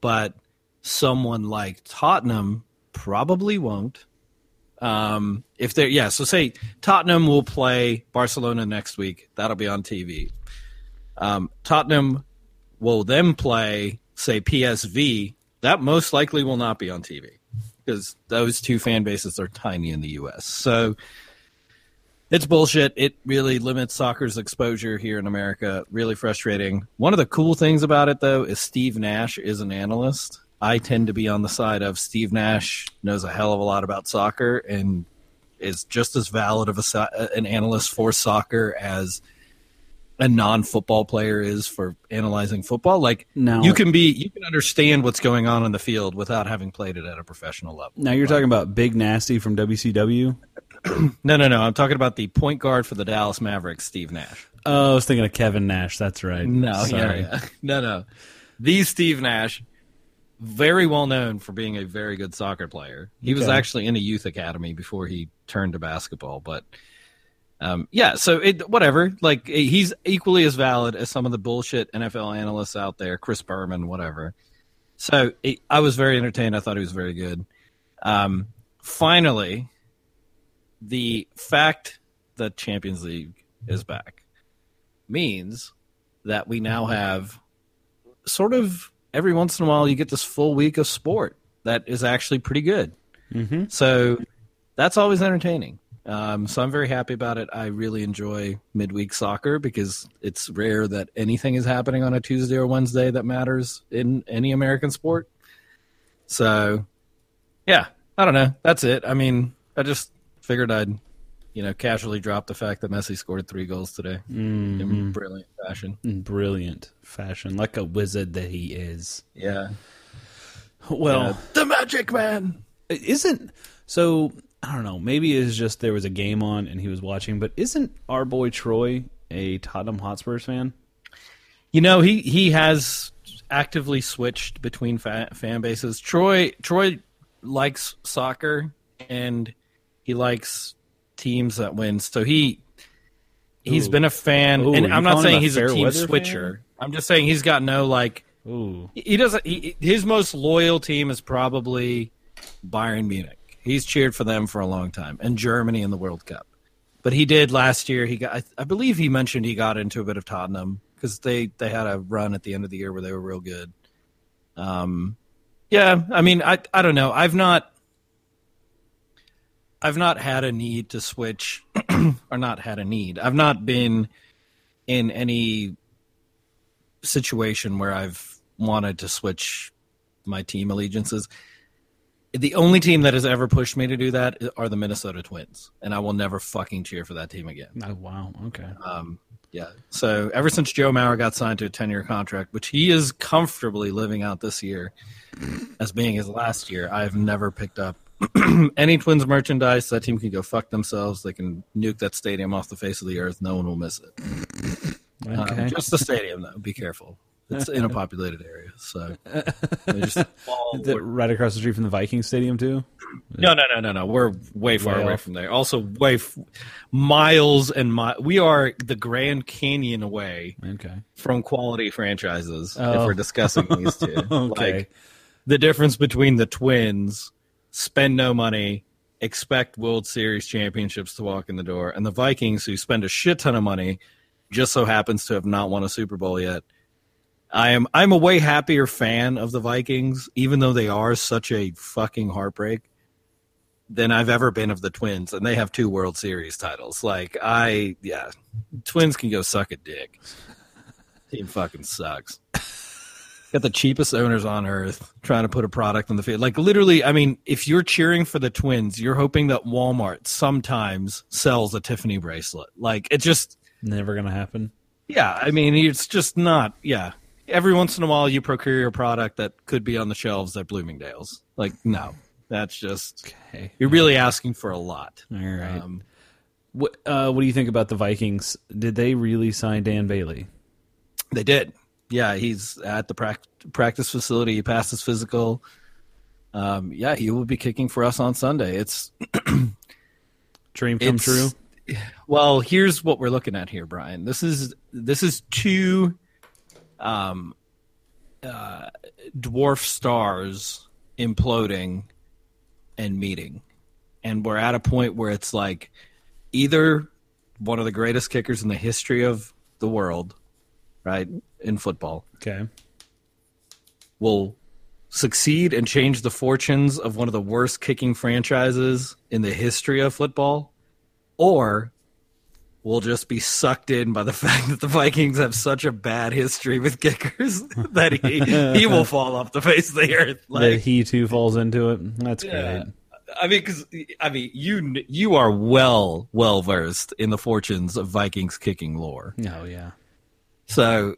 But someone like Tottenham probably won't. Um, if they're yeah, so say Tottenham will play Barcelona next week, that'll be on TV. Um, Tottenham will then play say PSV, that most likely will not be on TV because those two fan bases are tiny in the U.S. So it's bullshit. It really limits soccer's exposure here in America. Really frustrating. One of the cool things about it, though, is Steve Nash is an analyst. I tend to be on the side of Steve Nash knows a hell of a lot about soccer and is just as valid of a, uh, an analyst for soccer as a non-football player is for analyzing football. Like Now- you can be, you can understand what's going on in the field without having played it at a professional level. Now you're talking about Big Nasty from WCW? [clears throat] No, no, no. I'm talking about the point guard for the Dallas Mavericks, Steve Nash. Oh, I was thinking of Kevin Nash. That's right. No, Sorry. yeah, yeah. [laughs] no, no. The Steve Nash, very well known for being a very good soccer player. He was actually in a youth academy before he turned to basketball. But um, yeah, so it whatever. Like he's equally as valid as some of the bullshit NFL analysts out there, Chris Berman, whatever. So it, I was very entertained. I thought he was very good. Um, finally, the fact that Champions League is back means that we now have sort of every once in a while you get this full week of sport that is actually pretty good. Mhm. So that's always entertaining. Um, so I'm very happy about it. I really enjoy midweek soccer because it's rare that anything is happening on a Tuesday or Wednesday that matters in any American sport. So, yeah, I don't know. That's it. I mean, I just figured I'd, you know, casually drop the fact that Messi scored three goals today Mm-hmm. in brilliant fashion. In brilliant fashion, like a wizard that he is. Yeah. Well, Yeah. the Magic Man. isn't so I don't know, maybe it's just there was a game on and he was watching, but isn't our boy Troy a Tottenham Hotspurs fan? You know, he he has actively switched between fa- fan bases. Troy Troy likes soccer and he likes teams that win. So he he's Ooh. been a fan, Ooh, and I'm not saying he's a team switcher. I'm just saying he's got no like Ooh. he doesn't. He, his most loyal team is probably Bayern Munich, He's cheered for them for a long time, and Germany in the World Cup. But he did last year. He got, I, I believe, he mentioned he got into a bit of Tottenham because they they had a run at the end of the year where they were real good. Um, yeah, I mean, I I don't know. I've not. I've not had a need to switch, [clears throat] or not had a need. I've not been in any situation where I've wanted to switch my team allegiances. The only team that has ever pushed me to do that are the Minnesota Twins, and I will never fucking cheer for that team again. Oh, wow. Okay. Um, yeah. So ever since Joe Mauer got signed to a ten-year contract, which he is comfortably living out this year as being his last year, I've never picked up [clears throat] any Twins merchandise. That team can go fuck themselves. They can nuke that stadium off the face of the earth. No one will miss it. Okay. Um, just the stadium, though. Be careful. It's in a [laughs] populated area, so [laughs] right across the street from the Viking Stadium too? No, no, no, no, no. We're way far Way away off. from there. Also, way f- miles and mi- We are the Grand Canyon away Okay. from quality franchises. If Oh. we're discussing these two, [laughs] Okay. like the difference between the Twins spend no money, expect World Series championships to walk in the door, and the Vikings who spend a shit ton of money, just so happens to have not won a Super Bowl yet. I am I'm a way happier fan of the Vikings, even though they are such a fucking heartbreak, than I've ever been of the Twins, and they have two World Series titles. Like I, yeah, Twins can go suck a dick. Team fucking sucks. Got the cheapest owners on earth trying to put a product on the field. Like literally, I mean, if you're cheering for the Twins, you're hoping that Walmart sometimes sells a Tiffany bracelet. Like it just Never gonna happen. yeah, I mean, it's just not. Yeah, every once in a while you procure a product that could be on the shelves at Bloomingdale's. Like, no, that's just Okay. you're really asking for a lot. All right. Um, What uh, What do you think about the Vikings? Did they really sign Dan Bailey? they did. Yeah, he's at the prac- practice facility. He passed his physical. Um, yeah, he will be kicking for us on Sunday. It's [clears throat] Dream come It's- true. Well, here's what we're looking at here, Brian. This is this is two um, uh, dwarf stars imploding and meeting, and we're at a point where it's like either one of the greatest kickers in the history of the world, right, in football, Okay. will succeed and change the fortunes of one of the worst kicking franchises in the history of football, or will just be sucked in by the [laughs] fact that the Vikings have such a bad history with kickers [laughs] that he he will fall off the face of the earth. [laughs] that he too falls into it. That's yeah. great. I mean, because I mean, you you are well well versed in the fortunes of Vikings kicking lore. Oh yeah. So,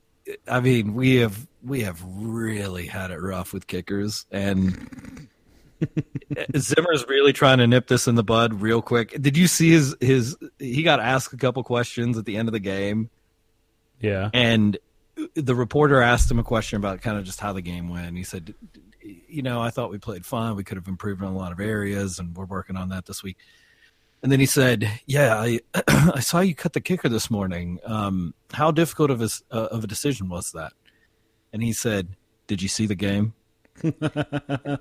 I mean, we have we have really had it rough with kickers, and [laughs] Zimmer's really trying to nip this in the bud real quick. Did you see his his? He got asked a couple questions at the end of the game, Yeah. and the reporter asked him a question about kind of just how the game went. And he said, "You know, I thought we played fine. We could have improved in a lot of areas, and we're working on that this week." And then he said, "Yeah, I [clears throat] I saw you cut the kicker this morning. Um, how difficult of a uh, of a decision was that?" And he said, "Did you see the game?" [laughs] yeah,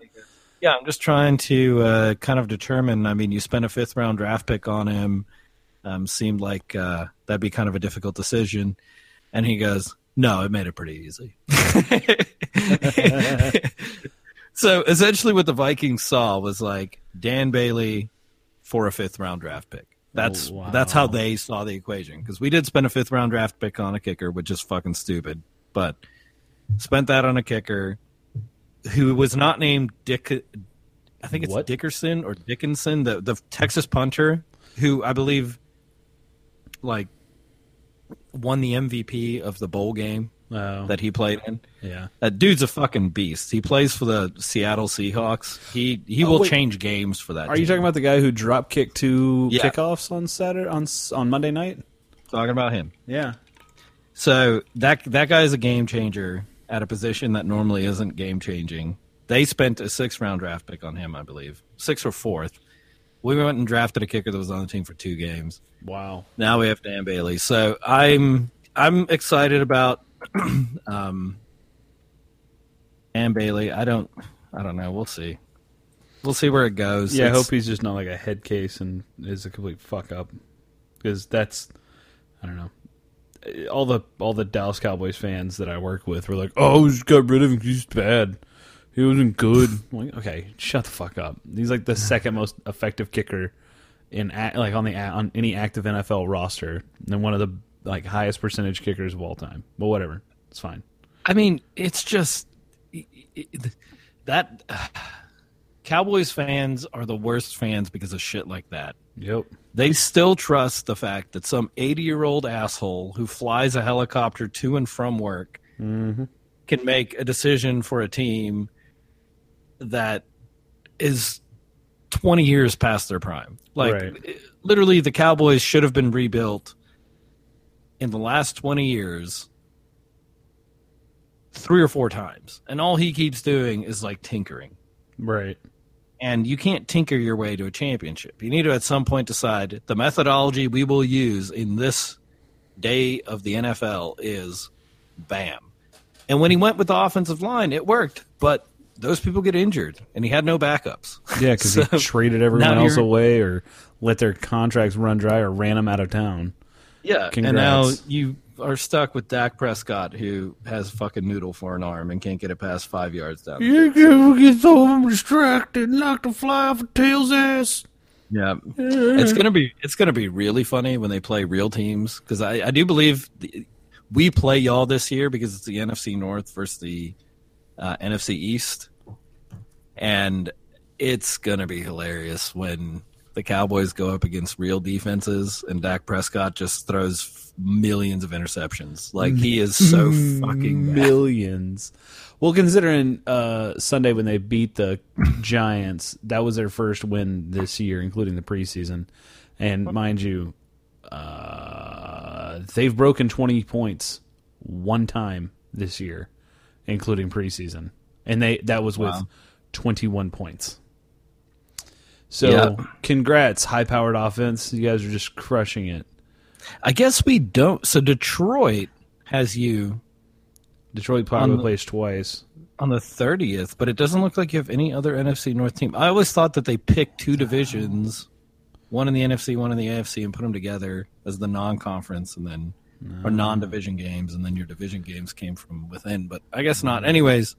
I'm just trying to uh, kind of determine. I mean, you spent a fifth round draft pick on him. Um, seemed like uh, that'd be kind of a difficult decision. And he goes, "No, it made it pretty easy." [laughs] [laughs] so essentially, what the Vikings saw was like Dan Bailey for a fifth round draft pick. Oh, that's Oh, wow. that's how they saw the equation because we did spend a fifth round draft pick on a kicker, which is fucking stupid. But spent that on a kicker who was not named Dick. I think it's What? Dickerson or Dickinson, the the Texas punter, who I believe like won the MVP of the bowl game Oh. that he played in. yeah. That dude's a fucking beast. He plays for the Seattle Seahawks. He he Oh, will wait. change games for that. Are you talking about the guy who drop kicked two Yeah. kickoffs on Saturday on on Monday night? talking about him? Yeah. So that that guy is a game changer at a position that normally isn't game changing. They spent a six round draft pick on him, I believe, sixth or fourth. We went and drafted a kicker that was on the team for two games. Wow. Now we have Dan Bailey. So I'm I'm excited about [clears throat] um, Dan Bailey. I don't I don't know. We'll see. We'll see where it goes. Yeah, I hope he's just not like a head case and is a complete fuck up. Because that's, I don't know. All the all the Dallas Cowboys fans that I work with were like, "Oh, we just got rid of him. He's bad. He wasn't good." I'm like, okay, shut the fuck up. He's like the second most effective kicker in like on the on any active NFL roster, and one of the like highest percentage kickers of all time. But whatever, it's fine. I mean, it's just that [sighs] Cowboys fans are the worst fans because of shit like that. Yep. They still trust the fact that some 80 year old asshole who flies a helicopter to and from work Mm-hmm. can make a decision for a team that is 20 years past their prime. Like, Right. it- literally, the Cowboys should have been rebuilt in the last 20 years three or four times. And all he keeps doing is like tinkering. Right. And you can't tinker your way to a championship. You need to, at some point, decide the methodology we will use in this day of the NFL is bam. And when he went with the offensive line, it worked. But those people get injured, and he had no backups. Yeah, because [laughs] So, he traded everyone else away, or let their contracts run dry, or ran them out of town. Yeah, and now you are stuck with Dak Prescott, who has a fucking noodle for an arm and can't get it past five yards down. You can get so distracted, knock the fly off a tail's ass. Yeah, it's gonna be it's gonna be really funny when they play real teams because I, I do believe the, we play y'all this year because it's the NFC North versus the uh, NFC East, and it's gonna be hilarious when the Cowboys go up against real defenses and Dak Prescott just throws millions of interceptions. Like he is so fucking bad. millions. Well, considering uh, Sunday when they beat the Giants, that was their first win this year, including the preseason. And mind you, uh, they've broken twenty points one time this year, including preseason, and they that was with Wow. twenty one points. So, Yeah. congrats, high-powered offense! You guys are just crushing it. I guess we don't. So Detroit has you Detroit probably the- plays twice. on the 30th, but it doesn't look like you have any other NFC North team. I always thought that they picked two divisions, one in the NFC, one in the AFC, and put them together as the non-conference and then or mm. non-division games, and then your division games came from within. But I guess not. Anyways,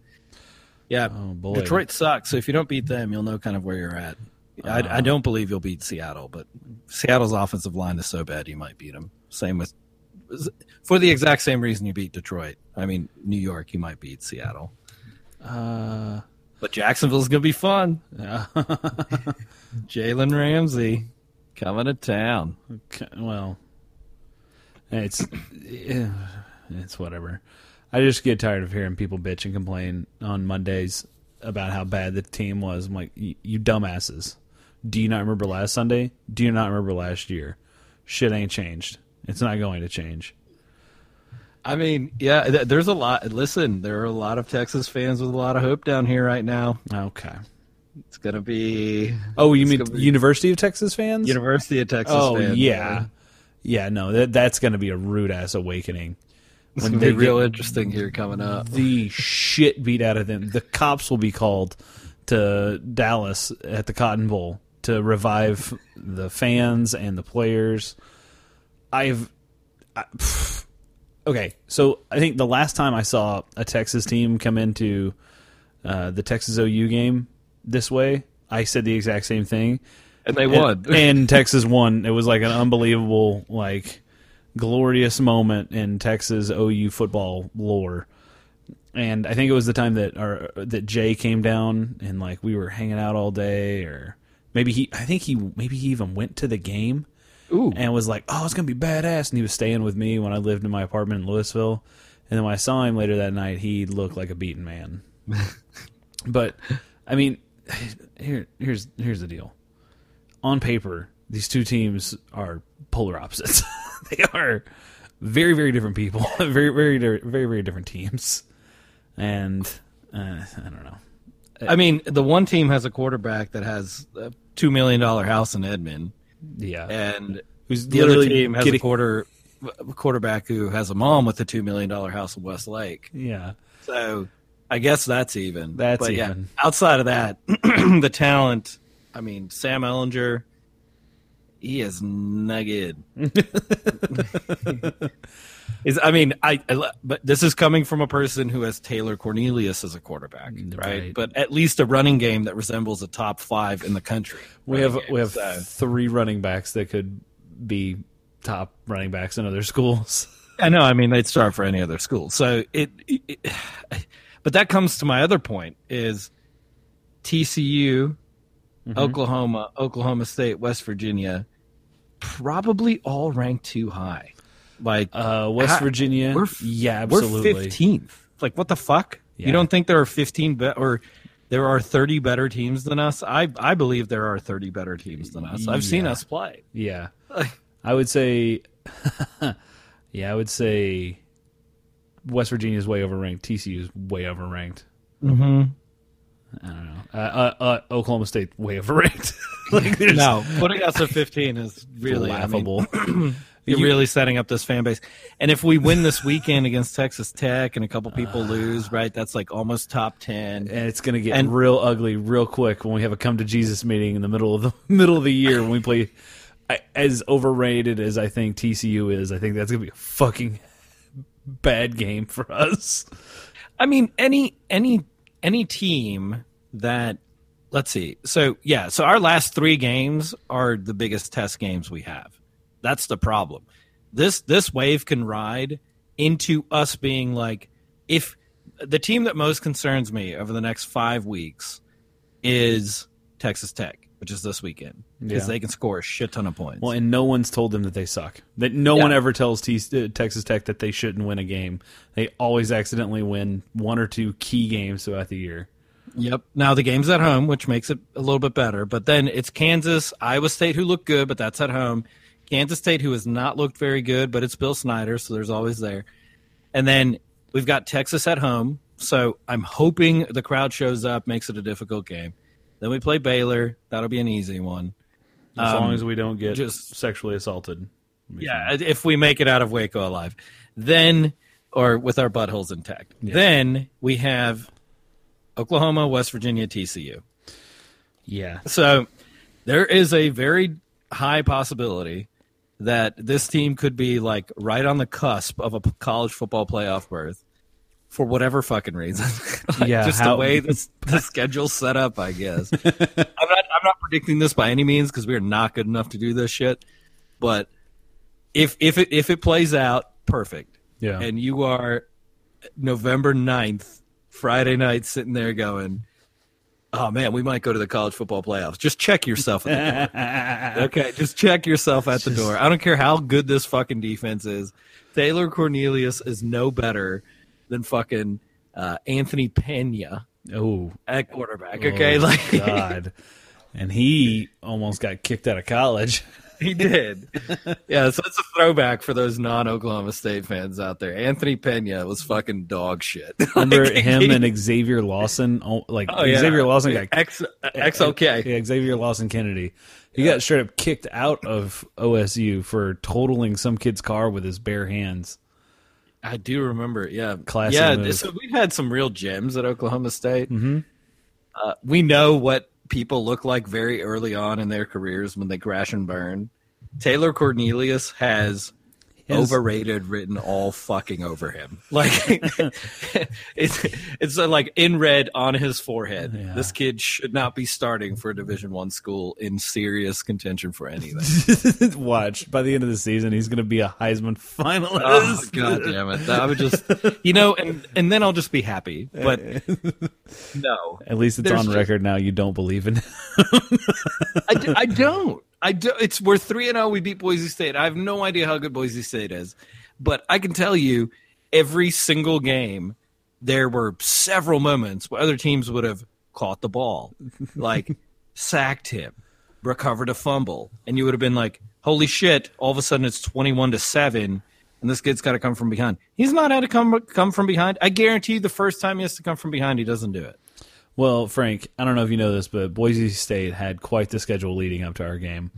yeah, Oh boy, Detroit sucks. So if you don't beat them, you'll know kind of where you're at. I, I don't believe you'll beat Seattle, but Seattle's offensive line is so bad you might beat them. Same with for the exact same reason you beat Detroit. I mean, New York, you might beat Seattle. Uh, But Jacksonville's gonna be fun. [laughs] Jalen Ramsey coming to town. Okay, well, it's eh, it's whatever. I just get tired of hearing people bitch and complain on Mondays about how bad the team was. I'm like, "Y- you dumbasses. Do you not remember last Sunday? Do you not remember last year? Shit ain't changed. It's not going to change. I mean, yeah, th- there's a lot. Listen, there are a lot of Texas fans with a lot of hope down here right now. Okay. It's gonna be Oh, you mean University of Texas fans? University of Texas. oh fans. yeah, yeah. No, that that's going to be a rude ass awakening. it's When gonna be real interesting here coming up. the shit beat out of them. The cops will be called to Dallas at the Cotton Bowl to revive the fans and the players. I've I, okay, so I think the last time I saw a Texas team come into uh, the Texas OU game this way, I said the exact same thing. And they And- won. [laughs] and Texas won. It was like an unbelievable, like glorious moment in Texas OU football lore. And I think it was the time that our that Jay came down and like we were hanging out all day, or maybe he. I think he maybe he even went to the game Ooh, and was like, "Oh, it's gonna be badass." And he was staying with me when I lived in my apartment in Louisville. And then when I saw him later that night, he looked like a beaten man. [laughs] but I mean, here here's here's the deal. On paper, these two teams are polar opposites. [laughs] they are very very different people, [laughs] very very very very different teams. And uh, I don't know. I mean, the one team has a quarterback that has a two million dollar house in Edmond, Yeah, and who's the other team has getting- a quarter a quarterback who has a mom with a two million dollar house in Westlake. yeah. So, I guess that's even. That's but yeah, even. outside of that, [clears throat] the talent. I mean, Sam Ehlinger, he is nugget. [laughs] [laughs] is I mean, I, I but this is coming from a person who has Taylor Cornelius as a quarterback, right? Right. But at least a running game that resembles a top five in the country. We have we have So- three running backs that could be top running backs in other [laughs] schools. I know. I mean, they'd start for any other school. So it, it, it- but that comes to my other point: is TCU, Mm-hmm. Oklahoma, Oklahoma State, West Virginia, probably all ranked too high. Like Uh, West Ha- Virginia, we're yeah, we're absolutely. fifteenth. Like what the fuck? Yeah. You don't think there are fifteen be- or there are thirty better teams than us? I I believe there are thirty better teams than us. I've seen us play. Yeah, I would say, [laughs] yeah, I would say West Virginia is way overranked. TCU is way overranked. Mm-hmm. I don't know. Uh, uh, uh, Oklahoma State way [laughs] overranked. [laughs] like, No, putting us at fifteen is really I mean, laughable. [clears throat] You're You- really setting up this fan base. And if we win this weekend against Texas Tech and a couple people ah. lose, right, that's like almost top 10. and it's going to get And- real ugly real quick when we have a come to Jesus meeting in the middle of the [laughs] middle of the year when we play. As overrated as I think TCU is, I think that's going to be a fucking bad game for us. I mean, any any any team that let's see. So, yeah, so our last 3 games are the biggest test games we have. That's the problem. This this wave can ride into us being like if the team that most concerns me over the next 5 weeks is Texas Tech, which is this weekend because Yeah. they can score a shit ton of points. Well, and no one's told them that they suck. That no Yeah. one ever tells T- uh, Texas Tech that they shouldn't win a game. They always accidentally win one or two key games throughout the year. Yep. Now the game's at home, which makes it a little bit better. But then it's Kansas, Iowa State, who look good, but that's at home. Kansas State, who has not looked very good, but it's Bill Snyder, so there's always there. And then we've got Texas at home, so I'm hoping the crowd shows up, makes it a difficult game. Then we play Baylor. That'll be an easy one. As Um, long as we don't get just- sexually assaulted. Yeah, if we make it out of Waco alive, then or with our buttholes intact, then we have Oklahoma, West Virginia, TCU. Yeah. So there is a very high possibility that this team could be like right on the cusp of a college football playoff berth for whatever fucking reason. [laughs] Like, Yeah, just how- [laughs] the way this, the schedule's set up, I guess. I'm not I'm not predicting this by any means because we are not good enough to do this shit. But if if it if it plays out, perfect. Yeah. And you are November 9th, Friday night, sitting there going, "Oh man, we might go to the college football playoffs." Just check yourself. At the door. [laughs] okay, just check yourself at the door. I don't care how good this fucking defense is. Taylor Cornelius is no better than fucking uh, Anthony Pena Oh, at quarterback. Okay, oh, [laughs] like God. And he almost got kicked out of college. [laughs] he did. yeah, so it's a throwback for those non-Oklahoma State fans out there. Anthony Pena was fucking dog shit. [laughs] Remember Like, him he- and Xavier Lawson? Oh, like Oh, yeah. Xavier Lawson got X XOK. Yeah, Xavier Lawson Kennedy. He got straight up kicked out of OSU for totaling some kid's car with his bare hands. I do remember. Yeah, Classic Yeah, move. so we've had some real gems at Oklahoma State. Mm-hmm. Uh, we know what people look like very early on in their careers when they crash and burn. Taylor Cornelius has His- overrated written all fucking over him. [laughs] Like [laughs] it's it's uh, like in red on his forehead. Yeah. This kid should not be starting for a Division One school in serious contention for anything. [laughs] Watch by the end of the season, he's going to be a Heisman finalist. Oh god damn it! I would just, you know, and and then I'll just be happy. But no, At least it's There's on just- record now. You don't believe in. I, I don't. I do. It's we're three and zero. We beat Boise State. I have no idea how good Boise State is, but I can tell you, every single game, there were several moments where other teams would have caught the ball, [laughs] like sacked him, recovered a fumble, and you would have been like, "Holy shit!" All of a sudden, it's twenty-one to seven. And this kid's got to come from behind. He's not had to come come from behind. I guarantee you, the first time he has to come from behind, he doesn't do it. Well, Frank, I don't know if you know this, but Boise State had quite the schedule leading up to our game.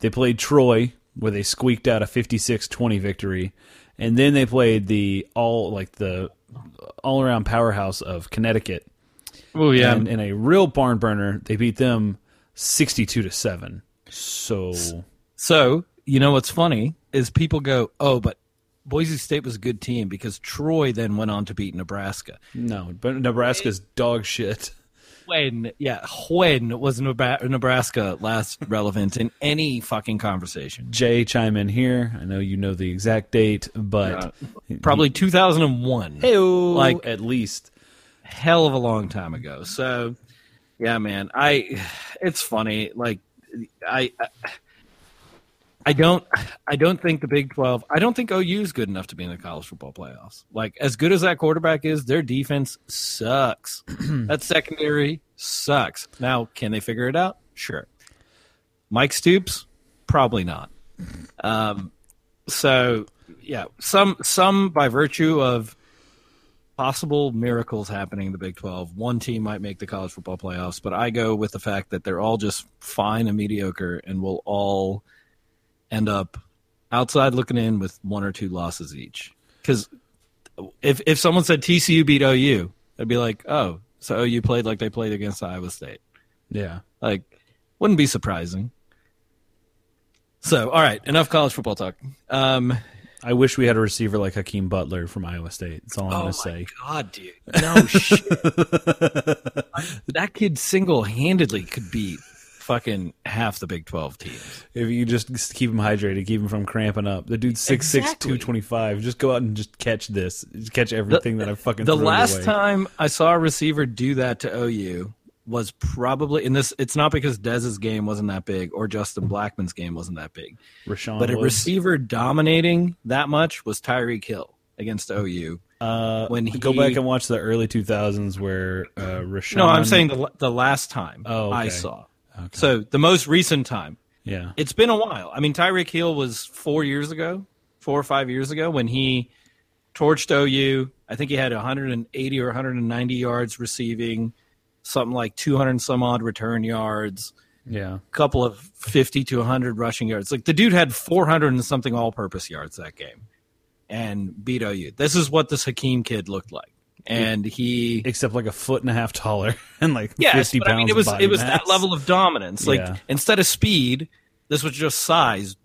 They played Troy where they squeaked out a 56-20 victory, and then they played the all like the all around powerhouse of Connecticut. Oh yeah, And in a real barn burner, they beat them 62 to 7. So So, you know what's funny is people go, "Oh, but Boise State was a good team because Troy then went on to beat Nebraska." no, but Nebraska's dog shit. When, yeah, when was Nebraska last [laughs] relevant in any fucking conversation? Jay, chime in here. I know you know the exact date, but Probably 2001. Heyo, Like- at least. hell of a long time ago. So, yeah, man, I [sighs] it's funny. Like, I. I I don't I don't think the Big 12 I don't think OU is good enough to be in the college football playoffs. Like as good as that quarterback is, their defense sucks. [clears throat] that secondary sucks. Now, can they figure it out? Sure. Mike Stoops? Probably not. Um so yeah, some some by virtue of possible miracles happening in the Big 12. One team might make the college football playoffs, but I go with the fact that they're all just fine and mediocre and will all end up outside looking in with one or two losses each. Because if if someone said TCU beat OU, I'd be like, oh, so OU played like they played against Iowa State. Yeah. Like, wouldn't be surprising. So, all right, enough college football talk. Um, I wish we had a receiver like Hakeem Butler from Iowa State. That's all I'm oh going to say. god, dude! No shit. [laughs] that kid single-handedly could beat fucking half the Big Twelve teams. If you just keep him hydrated, keep him from cramping up. The dude's 6'6", Exactly. 225. Just go out and just catch this. Just catch everything that I fucking The last time I saw a receiver do that to OU was probably in this. It's not because Dez's game wasn't that big or Justin Blackmon's game wasn't that big, Rashaun but a receiver dominating that much was Tyreek Hill against OU. Uh, when go back and watch the early 2000s where uh, Rashaun. No, I'm saying the the last time Oh, I saw. Okay. So the most recent time. yeah. It's been a while. I mean, Tyreek Hill was four years ago, four or five years ago, when he torched OU. I think he had 180 or 190 yards receiving, something like 200 and some odd return yards, Yeah. a couple of 50 to 100 rushing yards. Like the dude had 400 and something all-purpose yards that game, and beat OU. This is what this Hakeem kid looked like, and he Except like a foot and a half taller [laughs] and like 50 but pounds I mean, it was it was mass. that level of dominance. Like Yeah. instead of speed, this was just size,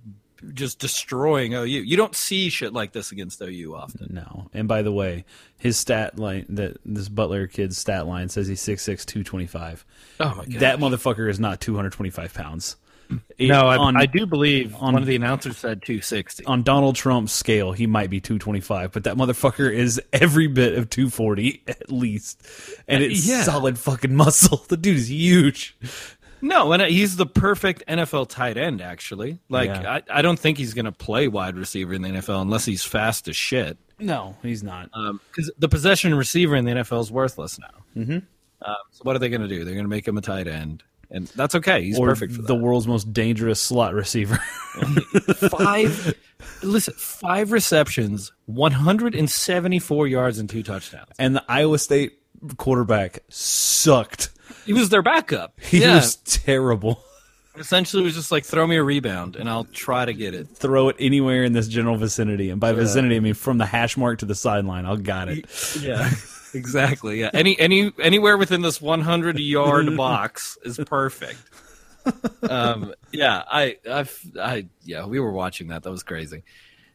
just destroying OU. You don't see shit like this against OU often. No. And by the way, his stat line that this Butler kid's stat line says he's 6'6", 225. Oh my god! That motherfucker is not 225 pounds. No, I, on, I do believe on- one of the announcers said 260. on Donald Trump's scale, he might be 225, but that motherfucker is every bit of 240 at least. And it's Yeah. solid fucking muscle. [laughs] The dude is huge. No, and he's the perfect NFL tight end. Actually, like Yeah. I, I don't think he's going to play wide receiver in the NFL unless he's fast as shit. No, he's not. Because the possession receiver in the NFL is worthless now. Mm-hmm. Um, so what are they going to do? They're going to make him a tight end, and that's okay. He's or perfect for that. the world's most dangerous slot receiver. [laughs] five listen five receptions 174 yards and two touchdowns and the Iowa State quarterback sucked. he was their backup He yeah was terrible. essentially it was just like throw me a rebound and i'll try to get it Throw it anywhere in this general vicinity, and by vicinity I mean from the hash mark to the sideline. I'll got it. yeah [laughs] exactly yeah. Any any anywhere within this 100 yard [laughs] box is perfect. Um yeah i i i yeah we were watching that. That was crazy.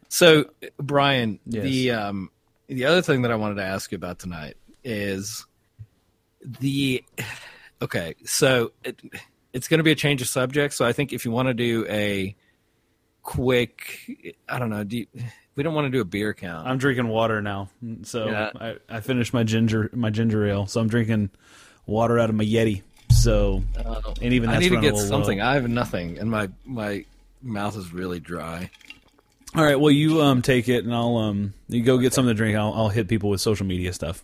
So brian Yes. the um the other thing that i wanted to ask you about tonight is the okay so it, it's going to be a change of subject so i think if you want to do a quick i don't know do you, we don't want to do a beer count I'm drinking water now, so Yeah. I, I finished my ginger my ginger ale. So I'm drinking water out of my Yeti. So and even I need to get something. low. I have nothing, and my my mouth is really dry. All right, well you um take it and I'll um you go get something to drink. I'll I'll hit people with social media stuff.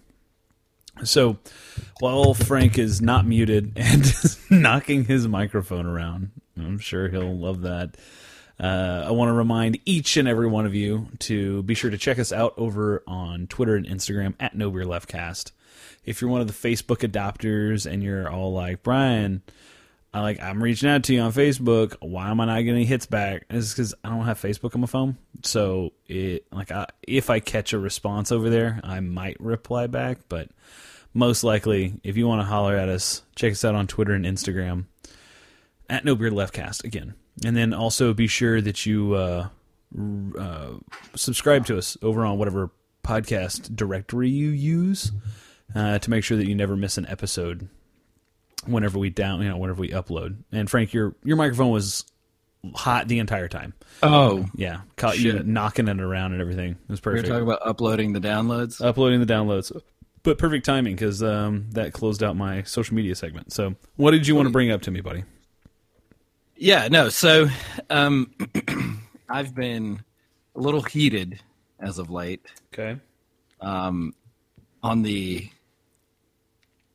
So while Frank is not muted [laughs] and knocking his microphone around, I'm sure he'll love that. Uh, I want to remind each and every one of you to be sure to check us out over on Twitter and Instagram at No Beer Leftcast. If you're one of the Facebook adopters and you're all like Brian, I like I'm reaching out to you on Facebook. Why am I not getting hits back? It's because I don't have Facebook on my phone. So it like I, if I catch a response over there, I might reply back. But most likely, if you want to holler at us, check us out on Twitter and Instagram at No Beer Leftcast again, and then also be sure that you uh, uh, subscribe to us over on whatever podcast directory you use uh, to make sure that you never miss an episode whenever we down you know whenever we upload. And Frank, your your microphone was hot the entire time. Oh, Yeah, caught you knocking it around and everything. It was we were perfect. talking about uploading the downloads. Uploading the downloads, but perfect timing because um, that closed out my social media segment. So, what did you want to bring up to me, buddy? Yeah, no. So, um, [clears throat] I've been a little heated as of late Okay. um, on the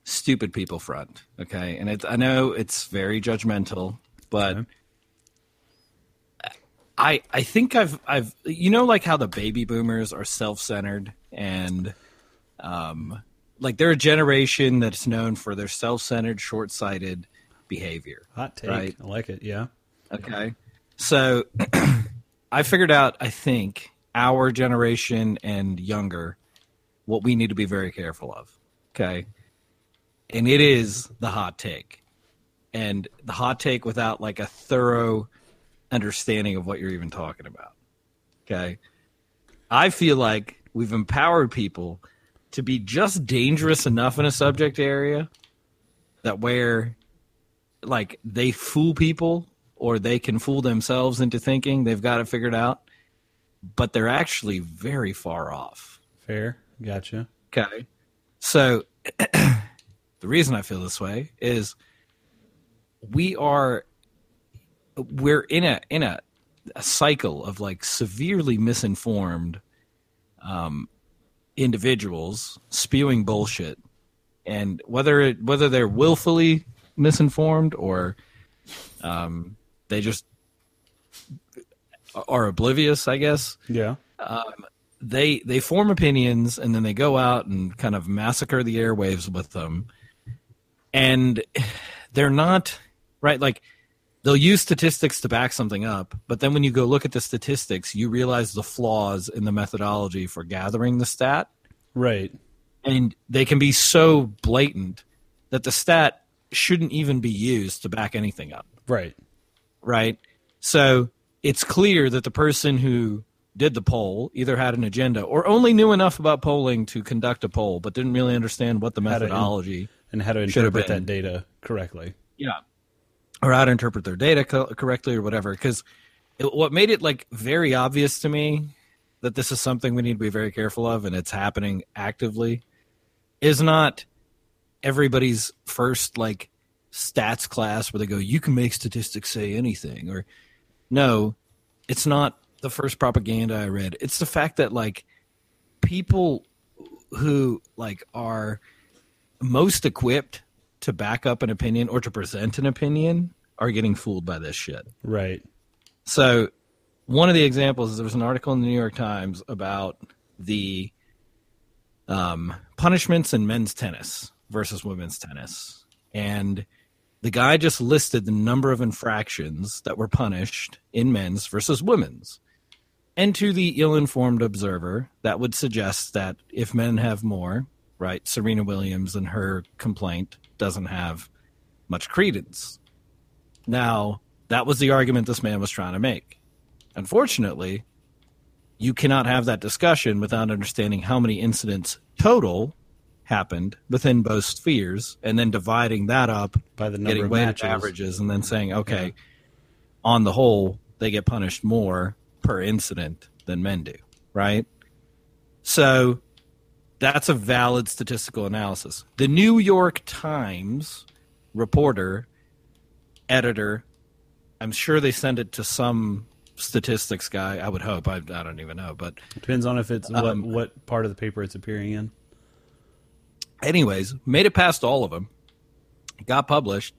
stupid people front. Okay, and it's I know it's very judgmental, but Okay. I I think I've I've you know like how the baby boomers are self centered and um like they're a generation that's known for their self centered, short sighted behavior. Hot take. Right. I like it. Yeah. Okay. So [clears throat] I figured out, I think, our generation and younger, what we need to be very careful of. Okay. And it is the hot take. And the hot take without like a thorough understanding of what you're even talking about. Okay. I feel like we've empowered people to be just dangerous enough in a subject area that where like they fool people or they can fool themselves into thinking they've got it figured out, but they're actually very far off. Fair. Gotcha. Okay. So [clears throat] the reason I feel this way is we are we're in a in a, a cycle of like severely misinformed um individuals spewing bullshit and whether it, whether they're willfully misinformed or um they just are oblivious, I guess Yeah. Um, they they form opinions and then they go out and kind of massacre the airwaves with them and they're not right like they'll use statistics to back something up but then when you go look at the statistics you realize the flaws in the methodology for gathering the stat Right. and they can be so blatant that the stat shouldn't even be used to back anything up Right. right? So it's clear that the person who did the poll either had an agenda or only knew enough about polling to conduct a poll, but didn't really understand what the How in- methodology And how to interpret that data correctly. yeah, or how to interpret their data co- correctly or whatever. Because what made it like very obvious to me that this is something we need to be very careful of, and it's happening actively, is not everybody's first like stats class where they go, "You can make statistics say anything," or no, it's not the first propaganda I read. It's the fact that like people who like are most equipped to back up an opinion or to present an opinion are getting fooled by this shit. Right. So, one of the examples is there was an article in the New York Times about the um, punishments in men's tennis versus women's tennis. And the guy just listed the number of infractions that were punished in men's versus women's. And to the ill informed observer, that would suggest that if men have more, right, Serena Williams and her complaint doesn't have much credence. Now, that was the argument this man was trying to make. Unfortunately, you cannot have that discussion without understanding how many incidents total happened within both spheres and then dividing that up By the number getting of weighted matches. averages and then saying okay on the whole they get punished more per incident than men do right so that's a valid statistical analysis the new york times reporter editor i'm sure they send it to some statistics guy i would hope i, I don't even know but Depends on if it's Um, what what part of the paper it's appearing in. Anyways, made it past all of them, got published,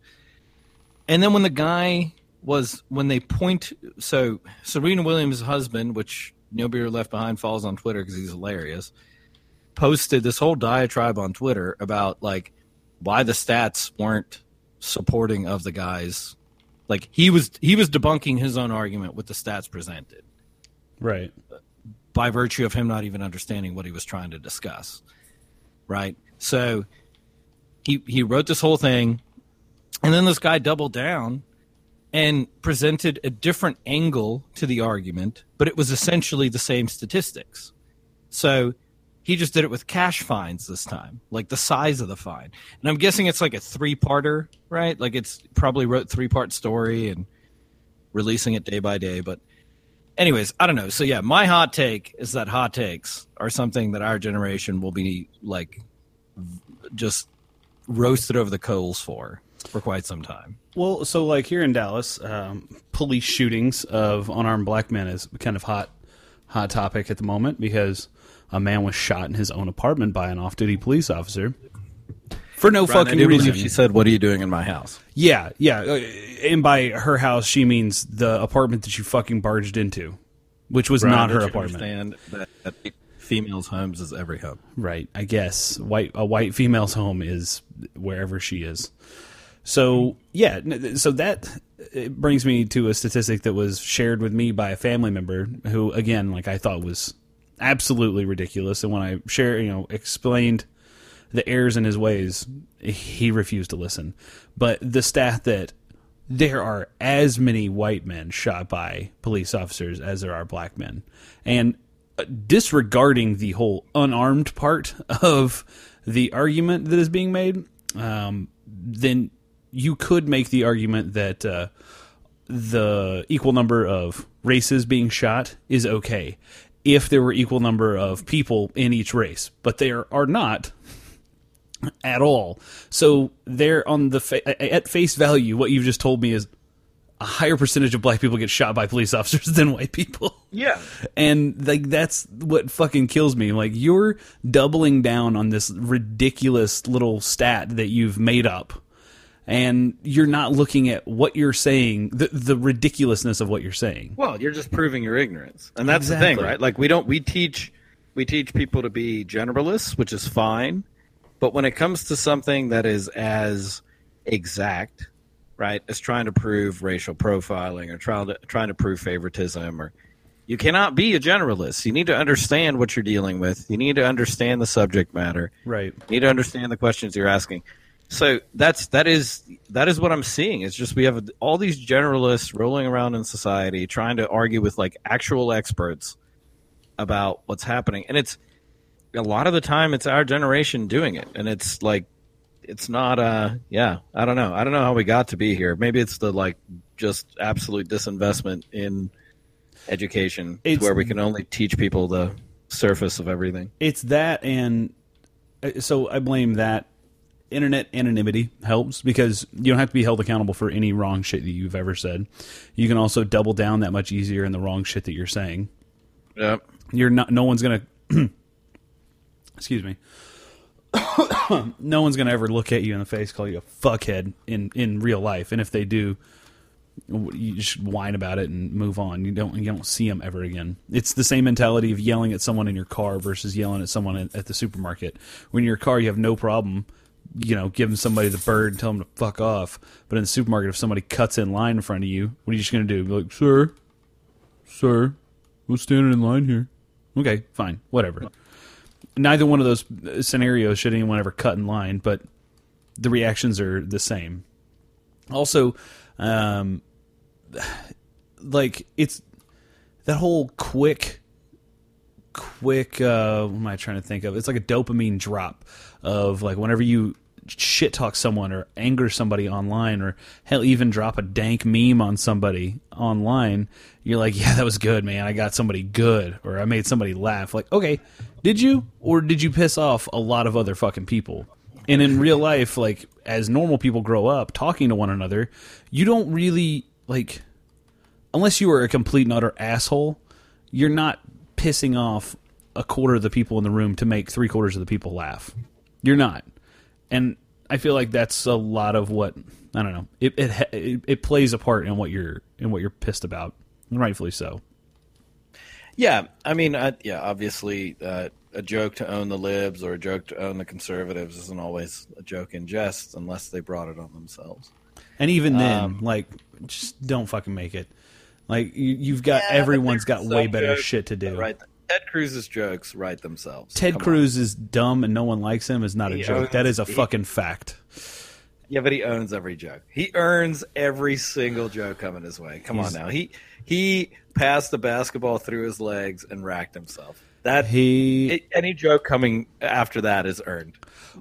and then when the guy was when they point so Serena Williams' husband, which No Beer Left Behind follows on Twitter because he's hilarious, posted this whole diatribe on Twitter about like why the stats weren't supporting of the guys. Like he was he was debunking his own argument with the stats presented Right. by virtue of him not even understanding what he was trying to discuss. Right? So he he wrote this whole thing and then this guy doubled down and presented a different angle to the argument, but it was essentially the same statistics. So he just did it with cash fines this time, like the size of the fine. And I'm guessing it's like a three parter, right? Like it's probably wrote three part story and releasing it day by day. But anyways, I don't know. So yeah, my hot take is that hot takes are something that our generation will be like just roasted over the coals for for quite some time. Well, so like here in Dallas, um, police shootings of unarmed black men is kind of hot, hot topic at the moment because a man was shot in his own apartment by an off-duty police officer for no Brian, fucking reason. she said, "What are you doing in my house?" Yeah, yeah, uh, and by her house she means the apartment that you fucking barged into, which was not her apartment. Understand that females' homes is every home. Right. I guess white a white female's home is wherever she is. So yeah, so that it brings me to a statistic that was shared with me by a family member who, again, like I thought was absolutely ridiculous. And when I share, you know, explained the errors in his ways, he refused to listen. But the stat that there are as many white men shot by police officers as there are black men. And disregarding the whole unarmed part of the argument that is being made, um, then you could make the argument that uh, the equal number of races being shot is okay if there were equal number of people in each race, but there are not at all. So there on the fa- at face value, what you've just told me is a higher percentage of black people get shot by police [laughs] officers than white people. Yeah. And like that's what fucking kills me. Like you're doubling down on this ridiculous little stat that you've made up. And you're not looking at what you're saying, the the ridiculousness of what you're saying. Well, you're just proving your ignorance, and that's the thing, right? Like we don't we teach we teach people to be generalists, which is fine, but when it comes to something that is as exact, right, as trying to prove racial profiling or trying to trying to prove favoritism or you cannot be a generalist. You need to understand what you're dealing with. You need to understand the subject matter. Right. You need to understand the questions you're asking. So that's that is that is what I'm seeing. It's just we have all these generalists rolling around in society trying to argue with like actual experts about what's happening, and it's a lot of the time it's our generation doing it, and it's like it's not. Uh, yeah, I don't know. I don't know how we got to be here. Maybe it's the like just absolute disinvestment in education, It's- where we can only teach people the surface of everything. It's that, and uh, so I blame that. Internet anonymity helps because you don't have to be held accountable for any wrong shit that you've ever said. You can also double down that much easier in the wrong shit that you're saying. Yep. You're not. No one's gonna. [clears throat] excuse me. No one's gonna ever look at you in the face, call you a fuckhead in in real life, and if they do, you should whine about it and move on. You don't you don't see them ever again. It's the same mentality of yelling at someone in your car versus yelling at someone at, at the supermarket. When you're in your car, you have no problem, you know, giving somebody the bird and tell them to fuck off. But in the supermarket, if somebody cuts in line in front of you, what are you just gonna do? Be like, sir, sir, we're standing in line here? Okay, fine, whatever. Neither one of those scenarios should anyone ever cut in line, but the reactions are the same. Also, um, like it's that whole quick, quick. Uh, what am I trying to think of? It's like a dopamine drop of like whenever you shit talk someone or anger somebody online or hell even drop a dank meme on somebody online you're like yeah that was good man. I got somebody good or i made somebody laugh. Like okay did you or did you piss off a lot of other fucking people? And in real life like as normal people grow up talking to one another you don't really like unless you are a complete and utter asshole you're not pissing off a quarter of the people in the room to make three quarters of the people laugh. You're not and I feel like that's a lot of what I don't know. It it it, it plays a part in what you're in what you're pissed about, and rightfully so. Yeah, I mean, I, yeah, obviously, uh, a joke to own the libs or a joke to own the conservatives isn't always a joke in jest unless they brought it on themselves. And even then, Um, like, just don't fucking make it. Like you, you've got Yeah, everyone's got way better shit to do. Right. Ted Cruz's jokes write themselves. Ted Come on. Cruz is dumb and no one likes him is not a joke. That is a he- fucking fact. Yeah, but he owns every joke. He earns every single joke coming his way. Come He's- on now. He he passed the basketball through his legs and racked himself. That He any joke coming after that is earned.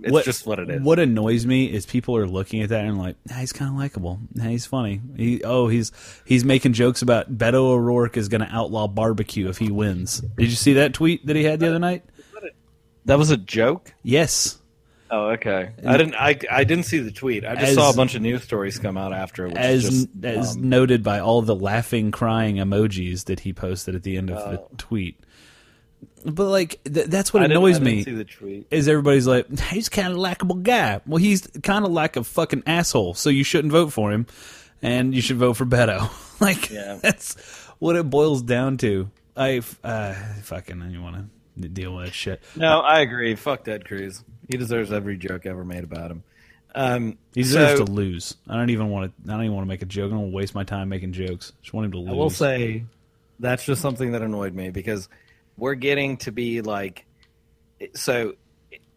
It's what, just what it is. What annoys me is people are looking at that and like, nah, he's kind of likable. Nah, he's funny. He oh he's he's making jokes about Beto O'Rourke is going to outlaw barbecue if he wins. Did you see that tweet that he had the other night? That was a joke. Yes. Oh, okay. I didn't. I, I didn't see the tweet. I just As- saw a bunch of news stories come out after. Which as just, as um, noted by all the laughing, crying emojis that he posted at the end of Oh. the tweet. But like th- that's what I annoys I didn't me See the tweet. is everybody's like he's kind of likable guy. Well, he's kind of like a fucking asshole, so you shouldn't vote for him, and you should vote for Beto. [laughs] like Yeah. that's what it boils down to. I uh, fucking I don't want to deal with that shit. No, I agree. Fuck Ted Cruz. He deserves every joke ever made about him. Um, He deserves so, to lose. I don't even want to. I don't even want to make a joke. I don't want to waste my time making jokes. Just want him to lose. I will say that's just something that annoyed me because we're getting to be like so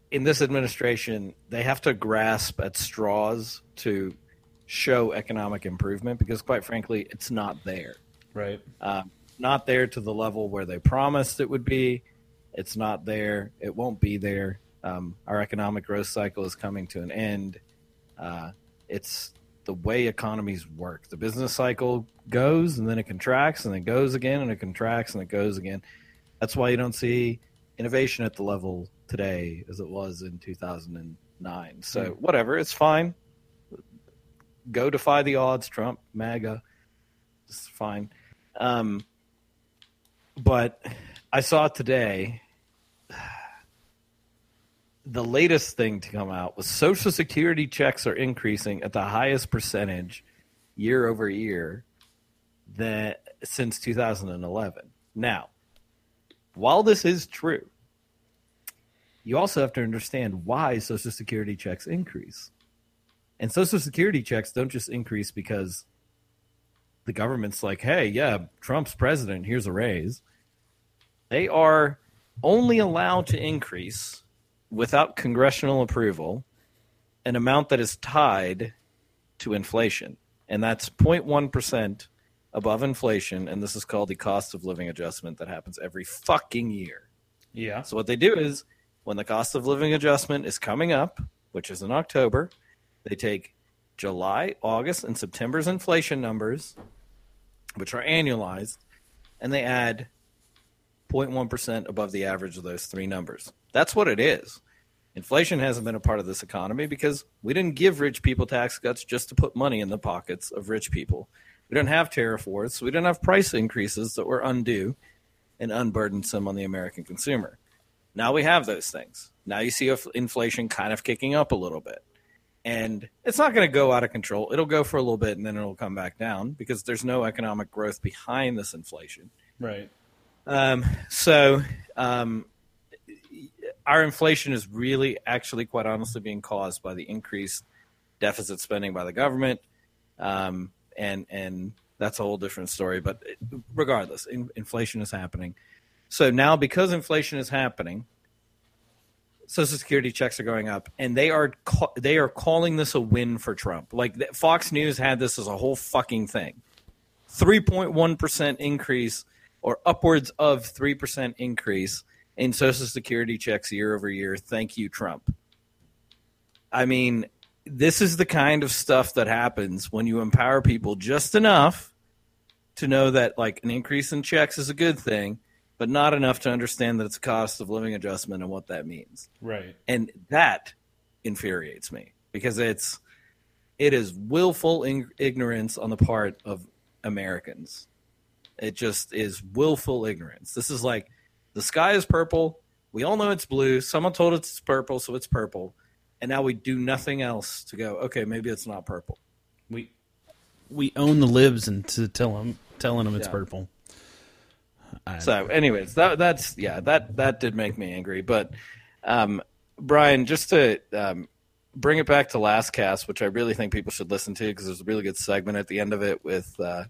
in this administration they have to grasp at straws to show economic improvement because quite frankly it's not there right. um, not there to the level where they promised it would be it's not there it won't be there um, our economic growth cycle is coming to an end uh, it's the way economies work. The business cycle goes and then it contracts and then goes again and it contracts and it goes again. That's why you don't see innovation at the level today as it was in 2009. So, whatever, it's fine. Go defy the odds, Trump, MAGA. It's fine. Um, but I saw today [sighs] the latest thing to come out was social security checks are increasing at the highest percentage year over year that since 2011. Now, while this is true, you also have to understand why social security checks increase. And social security checks don't just increase because the government's like, "Hey, yeah, Trump's president, here's a raise." They are only allowed to increase without congressional approval an amount that is tied to inflation. And that's 0.1% above inflation. And this is called the cost of living adjustment that happens every fucking year. Yeah. So, what they do is when the cost of living adjustment is coming up, which is in October, they take July, August, and September's inflation numbers, which are annualized, and they add 0.1% above the average of those three numbers. That's what it is. Inflation hasn't been a part of this economy because we didn't give rich people tax cuts just to put money in the pockets of rich people. We didn't have tariff wars. So we didn't have price increases that were undue and unburdensome on the American consumer. Now we have those things. Now you see inflation kind of kicking up a little bit. And it's not going to go out of control. It'll go for a little bit and then it'll come back down because there's no economic growth behind this inflation. Right. Um, so um, our inflation is really, actually, quite honestly, being caused by the increased deficit spending by the government, um, and and that's a whole different story. But regardless, in, inflation is happening. So now, because inflation is happening, Social Security checks are going up, and they are ca- they are calling this a win for Trump. Like Fox News had this as a whole fucking thing. 3.1% increase or upwards of 3% increase in social security checks year over year. Thank you, Trump. I mean, this is the kind of stuff that happens when you empower people just enough to know that like an increase in checks is a good thing, but not enough to understand that it's a cost of living adjustment and what that means Right. and that infuriates me because it's it is willful in- ignorance on the part of Americans. It just is willful ignorance. This is like the sky is purple. We all know it's blue. Someone told us it's purple, so it's purple. And now we do nothing else to go. Okay, maybe it's not purple. We we own the libs and to tell them telling them it's Yeah. purple. I- So, anyways, that that's yeah, that that did make me angry. But um, Brian, just to um, bring it back to last cast, which I really think people should listen to because there's a really good segment at the end of it with uh,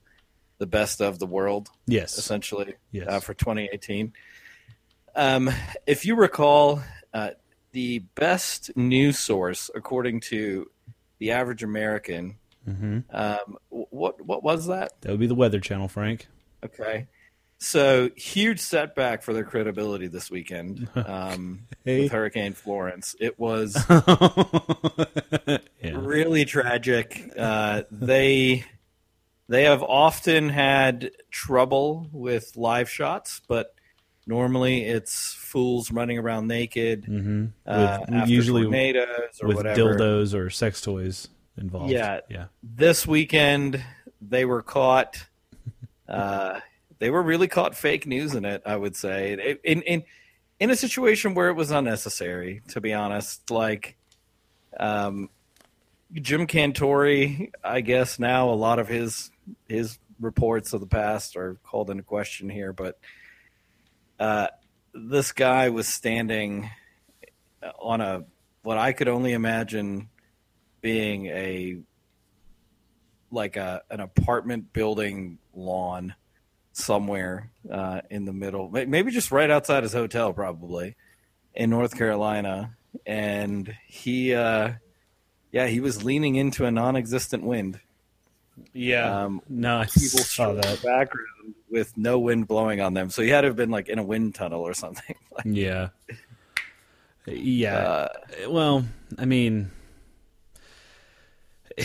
the best of the world, yes, essentially, Yes. uh, for 2018. Um, if you recall, uh, the best news source, according to the average American, hmm um, what what was that? that would be the Weather Channel, Frank. Okay. So huge setback for their credibility this weekend [laughs] um, Hey. with Hurricane Florence. It was [laughs] yeah. really tragic. Uh, they they have often had trouble with live shots, but normally it's fools running around naked, hmm uh, usually tornadoes or with whatever. dildos or sex toys involved. Yeah. yeah. This weekend they were caught. [laughs] Uh, they were really caught fake news in it. I would say in in in a situation where it was unnecessary. To be honest, like um, Jim Cantore, I guess now a lot of his his reports of the past are called into question here, but uh, this guy was standing on a what I could only imagine being a like a an apartment building lawn somewhere uh, in the middle, maybe just right outside his hotel, probably in North Carolina, and he, uh, yeah, he was leaning into a non-existent wind. Yeah. Um, no, I People saw that. background with no wind blowing on them, so he had to have been like in a wind tunnel or something. [laughs] Yeah. Yeah. Uh, well, I mean, [laughs]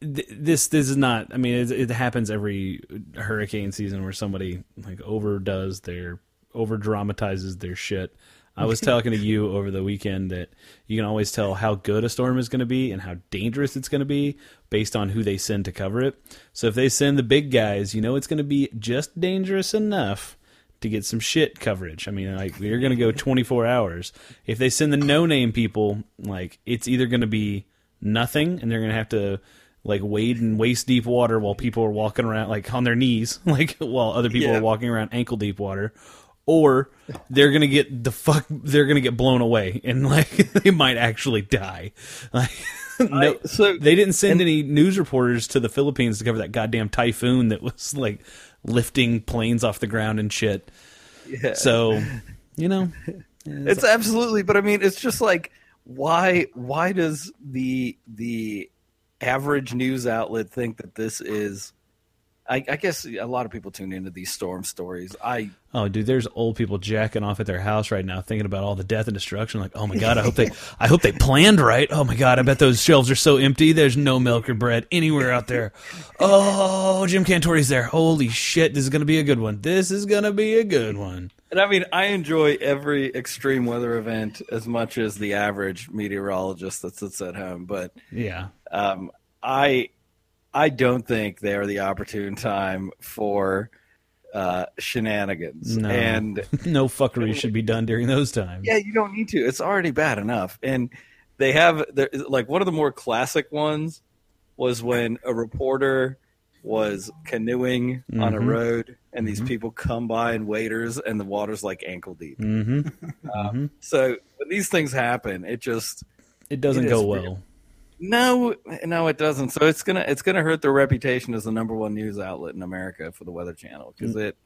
this this is not. I mean, it, it happens every hurricane season where somebody like overdoes their over dramatizes their shit. I was [laughs] talking to you over the weekend that you can always tell how good a storm is going to be and how dangerous it's going to be based on who they send to cover it. So if they send the big guys, you know it's going to be just dangerous enough to get some shit coverage. I mean, like you're going to go 24 hours. If they send the no-name people, like it's either going to be nothing, and they're going to have to like wade in waist deep water while people are walking around like on their knees, [laughs] like while other people Yeah. are walking around ankle deep water. Or they're gonna get the fuck. They're gonna get blown away, and like [laughs] they might actually die. Like, no, I- so- they didn't send any news reporters to the Philippines to cover that goddamn typhoon that was like lifting planes off the ground and shit. yeah. So, you know, [laughs] it's absolutely but i mean it's just like why why does the the average news outlet think that this is I, I guess a lot of people tune into these storm stories. I oh, dude, there's old people jacking off at their house right now, thinking about all the death and destruction. Like, oh my god, I hope they, I hope they planned right. Oh my god, I bet those shelves are so empty. There's no milk or bread anywhere out there. Oh, Jim Cantore's there. Holy shit, this is gonna be a good one. This is gonna be a good one. and I mean I enjoy every extreme weather event as much as the average meteorologist that sits at home, but Yeah, um, I I don't think they are the opportune time for uh, shenanigans. No. And [laughs] no fuckery should be done during those times. Yeah, you don't need to. It's already bad enough. And they have like one of the more classic ones was when a reporter was canoeing on a Mhm. road and these people come by and waders and the water's like ankle deep. Mm-hmm. So when these things happen, it just It doesn't It go well. No, no, it doesn't. So it's gonna it's gonna hurt their reputation as the number one news outlet in America for the Weather Channel because it.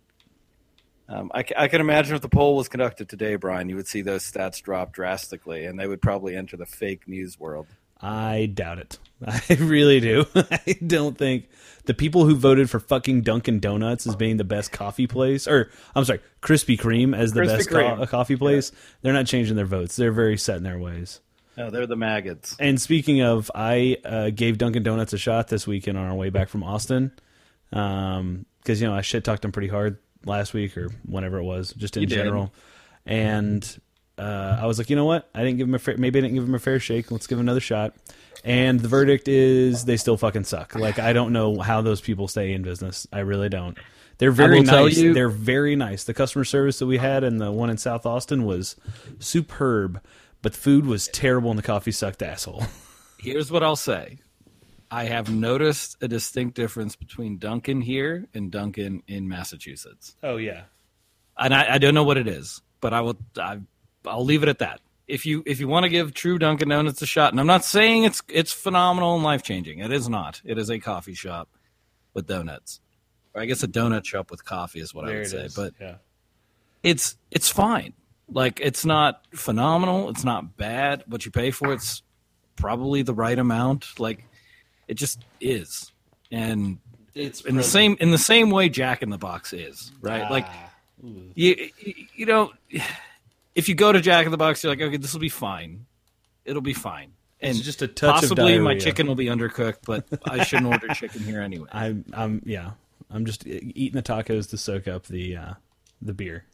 Um, I, I can imagine if the poll was conducted today, Brian, you would see those stats drop drastically, and they would probably enter the fake news world. I doubt it. [laughs] I really do. [laughs] I don't think the people who voted for fucking Dunkin' Donuts as being the best coffee place, or I'm sorry, Krispy Kreme as the Krispy best co- coffee place, they're not changing their votes. They're very set in their ways. No, they're the maggots. And speaking of, I uh, gave Dunkin' Donuts a shot this weekend on our way back from Austin, because you know I shit talked them pretty hard last week or whenever it was, just in You did. general. And uh, I was like, you know what? I didn't give them a fair, maybe I didn't give them a fair shake. Let's give them another shot. And the verdict is they still fucking suck. Like I don't know how those people stay in business. I really don't. They're very nice. you- They're very nice. The customer service that we had and the one in South Austin was superb, but the food was terrible and the coffee sucked asshole. [laughs] Here's what I'll say: I have noticed a distinct difference between Dunkin' here and Dunkin' in Massachusetts, Oh yeah. and I, I don't know what it is, but I will. I, I'll leave it at that. If you if you want to give True Dunkin' Donuts a shot, and I'm not saying it's it's phenomenal and life changing. It is not. It is a coffee shop with donuts, or I guess a donut shop with coffee is what I would say. is. But yeah. it's it's fine. Like it's not phenomenal. It's not bad. What you pay for, it's probably the right amount. Like it just is, and It's in the same in the same way Jack in the Box is right. Like Ah. you you know, if you go to Jack in the Box, you're like, okay, this will be fine. It'll be fine. And It's just a touch of possibly my chicken will be undercooked, but I shouldn't order chicken here anyway. [laughs] I'm I'm yeah. I'm just eating the tacos to soak up the uh, the beer.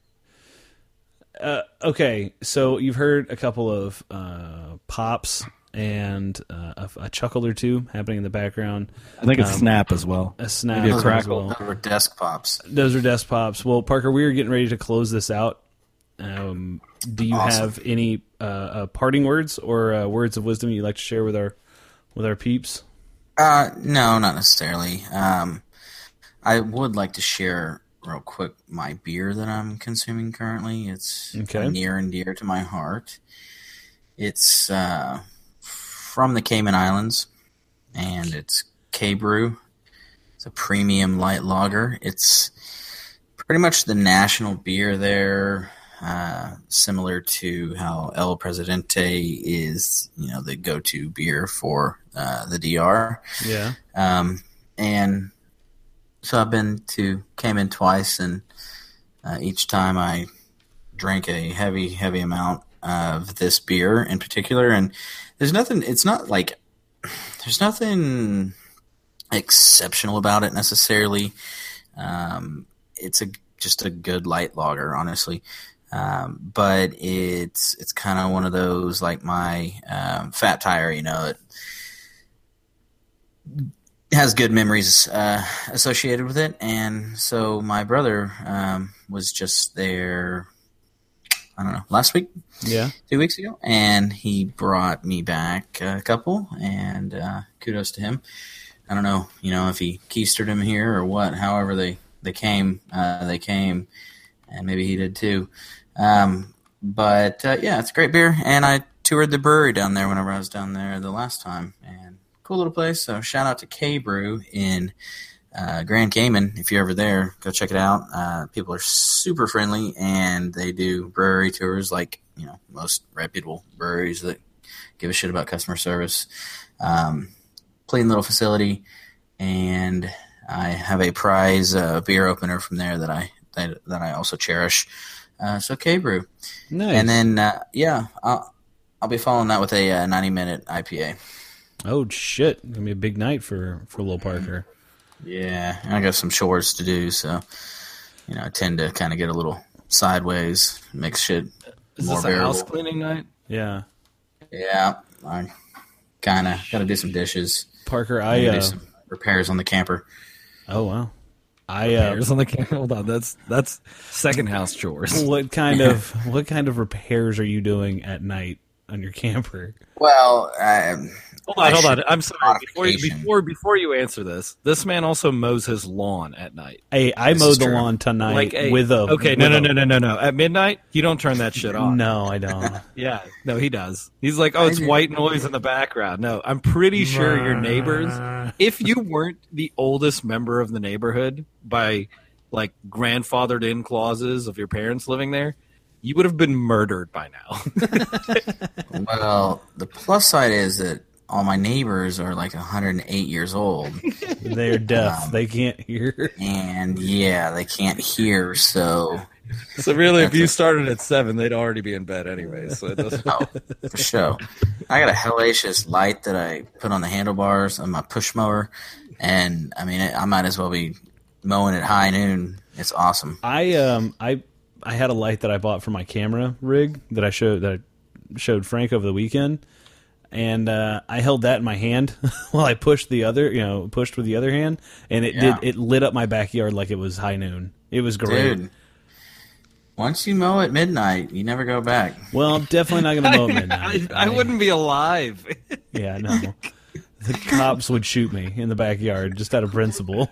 Uh, okay, so you've heard a couple of uh, pops and uh, a, a chuckle or two happening in the background. I think it's Um, snap as well. A snap Maybe a crackle. well. Those were desk pops. Those are desk pops. Well, Parker, we are getting ready to close this out. Um, do you Awesome. have any uh, uh, parting words or uh, words of wisdom you'd like to share with our with our peeps? Uh, no, not necessarily. Um, I would like to share real quick my beer that I'm consuming currently. It's Okay. near and dear to my heart. It's uh, from the Cayman Islands, and it's Caybrew. It's a premium light lager. It's pretty much the national beer there. Uh, similar to how El Presidente is, you know, the go-to beer for uh, the DR. Yeah. Um, and so I've been to Cayman twice, and uh, each time I drank a heavy, heavy amount of this beer in particular. And there's nothing. It's not like there's nothing exceptional about it necessarily. Um, it's a just a good light lager, honestly. Um, but it's it's kind of one of those like my um, fat tire, you know. It, has good memories uh, associated with it, and so my brother um, was just there. I don't know, last week, Yeah. two weeks ago, and he brought me back a couple, and uh, kudos to him. I don't know, you know, if he keistered him here or what. However, they they came, uh, they came, and maybe he did too. Um, but uh, yeah, it's a great beer, and I toured the brewery down there whenever I was down there the last time, and cool little place. So shout out to Caybrew in uh, Grand Cayman. If you're ever there, go check it out. Uh, people are super friendly, and they do brewery tours like you know most reputable breweries that give a shit about customer service. Um, clean little facility, and I have a prize uh, beer opener from there that I that, that I also cherish. Uh, so Caybrew, Nice. and then uh, yeah, I'll, I'll be following that with a uh, 90 minute IPA. Oh shit, It's gonna be a big night for for Lil Parker. Yeah, I got some chores to do, so you know I tend to kind of get a little sideways, make shit Is more this a house cleaning night? Yeah. Yeah, I kind of got to do some dishes, Parker, I I uh, do some repairs on the camper. oh wow. I uh, Repairs on the camera. [laughs] Hold on, that's that's second house chores. [laughs] what kind of what kind of repairs are you doing at night on your camper? Well, um, Hold on, hold on. I'm sorry. Before you, before before you answer this, this man also mows his lawn at night. Hey, I This mowed the true. lawn tonight Like a, with a okay, no, with no, a- no, no, no, no. At midnight, you don't turn that shit on. No, I don't. [laughs] Yeah, no, he does. He's like, oh, it's white noise in the background. No, I'm pretty sure your neighbors, if you weren't the oldest member of the neighborhood by like grandfathered in clauses of your parents living there, you would have been murdered by now. [laughs] well, the plus side is that all my neighbors are like 108 years old, [laughs] They're deaf. Um, they can't hear. and yeah, they can't hear, so so really, if you a- started at seven, they'd already be in bed anyway. So it doesn't. oh, for sure. I got a hellacious light that I put on the handlebars on my push mower, and I mean, I might as well be mowing at high noon. It's awesome. I um I I had a light that I bought for my camera rig that I showed that I showed Frank over the weekend, and uh, I held that in my hand [laughs] while I pushed the other, you know, pushed with the other hand, and it Yeah. did it lit up my backyard like it was high noon. It was great. Dude, once you mow at midnight, you never go back. Well, I'm definitely not going to mow at [laughs] I, midnight. I wouldn't be alive. [laughs] Yeah, no. the cops would shoot me in the backyard just out of principle.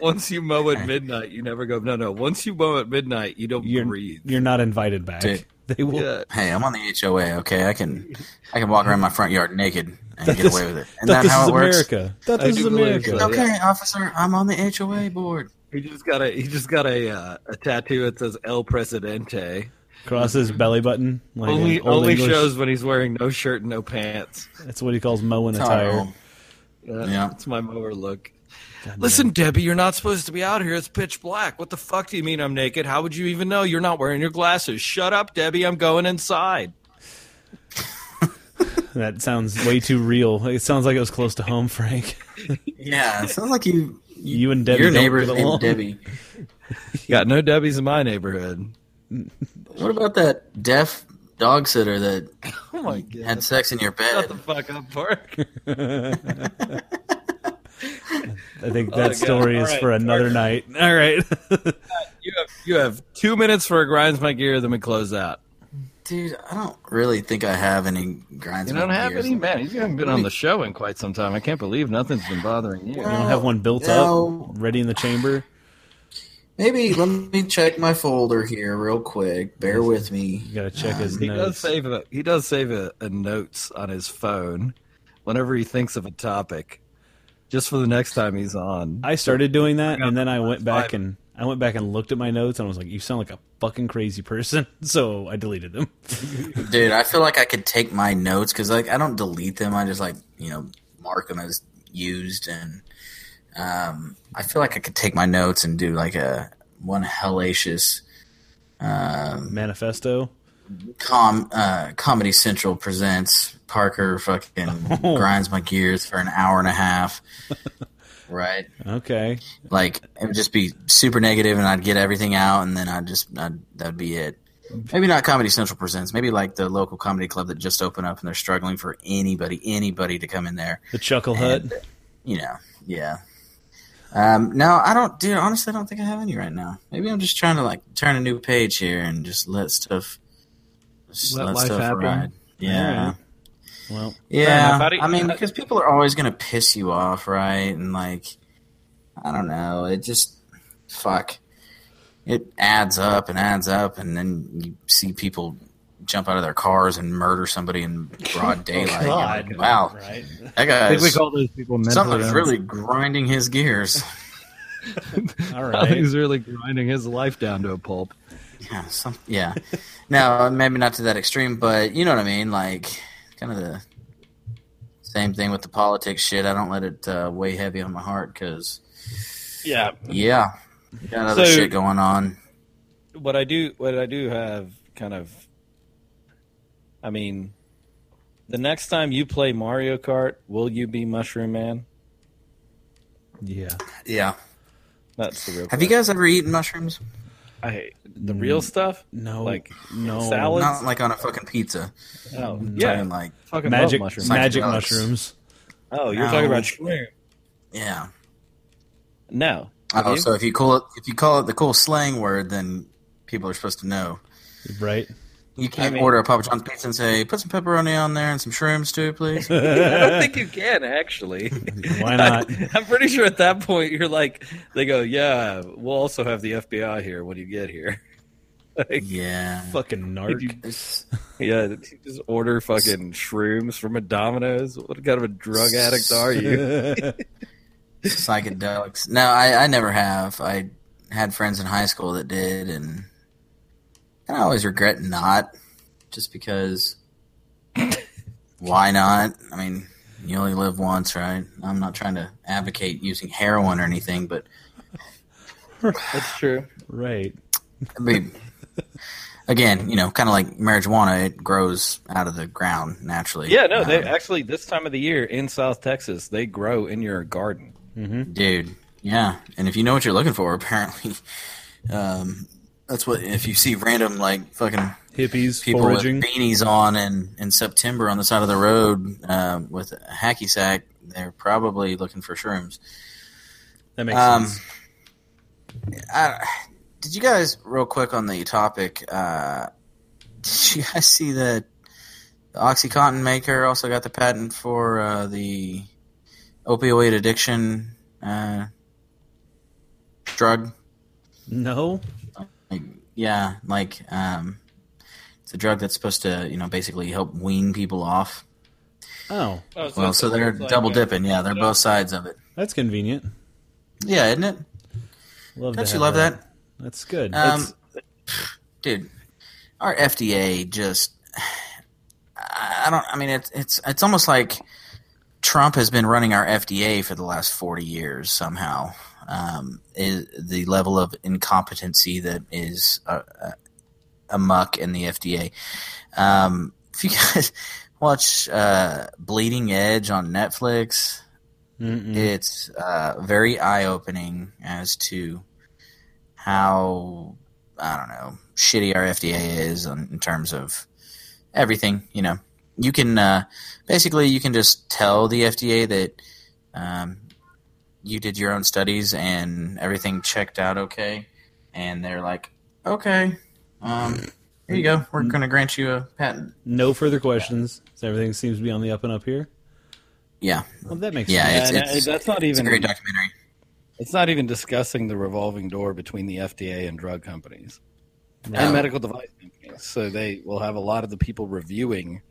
Once you mow at midnight, you never go. No, no. Once you mow at midnight, you don't You're breathe. you're not invited back. Dude. [laughs] They will. Yeah. Hey, I'm on the HOA. Okay, I can I can walk around my front yard naked and Thought get this- away with it. Isn't Thought that this how is it works? That's America. Thought I this is America. so. Okay, officer, I'm on the HOA board. He just got a he just got a uh, a tattoo that says El Presidente. Across his belly button. Like only only English. shows when he's wearing no shirt and no pants. That's what he calls mowing That's how I attire. Yeah, Yeah. that's my mower look. God Listen, Debbie, you're not supposed to be out here. It's pitch black. What the fuck do you mean I'm naked? How would you even know? You're not wearing your glasses. Shut up, Debbie. I'm going inside. [laughs] That sounds way too real. It sounds like it was close to home, Frank. [laughs] Yeah, it sounds like you. You and Debbie your don't neighbor's named. Debbie. [laughs] Got no Debbies in my neighborhood. What about that deaf dog sitter that Oh my god. had sex in your bed? Shut bed? the fuck up, Park. [laughs] I think Oh, that God. story is right, for another all night. All right. [laughs] You have you have two minutes for a grinds my gear, then we close out. Dude, I don't really think I have any grinds. You don't have gears. any, man. You haven't been on the show in quite some time. I can't believe nothing's been bothering you. you don't have one built No. up, ready in the chamber. Maybe let me check my folder here real quick. Bear with me. You gotta check um, his He does save a he does save a, a notes on his phone whenever he thinks of a topic, just for the next time he's on. I started doing that, and then I went back and I went back and looked at my notes, and I was like, "You sound like a fucking crazy person." [laughs] So I deleted them. [laughs] Dude, I feel like I could take my notes because like I don't delete them. I just like you know mark them as used, and um, I feel like I could take my notes and do like a one hellacious um, Manifesto. Com uh, Comedy Central presents Parker fucking [laughs] grinds my gears for an hour and a half. [laughs] Right, Okay. like it would just be super negative, and I'd get everything out, and then I'd just I'd, that'd be it. Maybe not Comedy Central presents. Maybe like the local comedy club that just opened up, and they're struggling for anybody, anybody to come in there. The Chuckle Hut. You know, yeah. Um, no, I don't, dude. Honestly, I don't think I have any right now. Maybe I'm just trying to like turn a new page here and just let stuff, just Let let, life stuff happen. ride. Yeah, Alright. Well, yeah. enough. How do you- I mean, because people are always gonna piss you off, right? And like, I don't know. It just fuck. It adds up and adds up, and then you see people jump out of their cars and murder somebody in broad [laughs] oh, daylight. You're like, wow, Right. that I guy's think we call those people mentally Someone's unstable. really grinding his gears. [laughs] All I right. think he's really grinding his life down to a pulp. Yeah, some, yeah. no, maybe not to that extreme, but you know what I mean. Like, kind of the same thing with the politics shit. I don't let it uh, weigh heavy on my heart because, Yeah. yeah, got other So- shit going on. What I do, what I do have, kind of. I mean, the next time you play Mario Kart, will you be Mushroom Man? Yeah. Yeah. That's the real. Have you guys ever eaten mushrooms? I hate the mm. real stuff. No. Like no. salad? Not like on a fucking pizza. Oh, I'm yeah, talking like, fucking Magic mushrooms. magic mushrooms. Oh, you're No. talking about shroom. yeah. No. Have Oh, you? so if you call it if you call it the cool slang word, then people are supposed to know. Right. You can't mean- order a Papa John's pizza and say, "Put some pepperoni on there and some shrooms too, please." [laughs] I don't think you can actually. [laughs] Why not? [laughs] I'm pretty sure at that point you're like, they go, yeah, we'll also have the FBI here when you get here. like, yeah. Fucking narc. It's- yeah, you just order fucking shrooms from a Domino's. What kind of a drug addict are you? psychedelics. No, I, I never have. I had friends in high school that did, and I always regret not, just because. [laughs] why not? I mean, you only live once, right? I'm not trying to advocate using heroin or anything, but That's true. right. I mean, again, you know, kind of like marijuana, it grows out of the ground naturally. Yeah, no, they Um, actually this time of the year in South Texas they grow in your garden. dude. Yeah, and if you know what you're looking for, [laughs] apparently, um, that's what. If you see random like fucking Hippies people foraging. with beanies on in in September on the side of the road uh, with a hacky sack, they're probably looking for shrooms. That makes Um, sense. I, did you guys real quick on the topic? Uh, did you guys [laughs] see that the OxyContin maker also got the patent for uh, the opioid addiction uh, drug? No. Like, yeah, like um, it's a drug that's supposed to, you know, basically help wean people off. Oh, Well, so they're double dipping. Yeah, they're both sides of it. that's convenient. Yeah, isn't it? Love Don't you have love that? That's good. Um, dude, our FDA just I don't I mean it's it's it's almost like Trump has been running our FDA for the last 40 years somehow. Um, is the level of incompetency that is uh, uh, amuck in the FDA. Um, if you [laughs] guys watch uh, Bleeding Edge on Netflix, Mm-mm. it's uh, very eye opening as to how I don't know shitty our FDA is on, in terms of everything. You know, you can uh, basically you can just tell the FDA that um, you did your own studies and everything checked out okay, and they're like, okay, um, here you go, we're going to grant you a patent. no further questions. So everything seems to be on the up and up here. Yeah, Well, that makes Yeah, sense. it's- uh, it's- that's not it's a even great documentary. it's not even discussing the revolving door between the FDA and drug companies No. and medical device companies. So they will have a lot of the people reviewing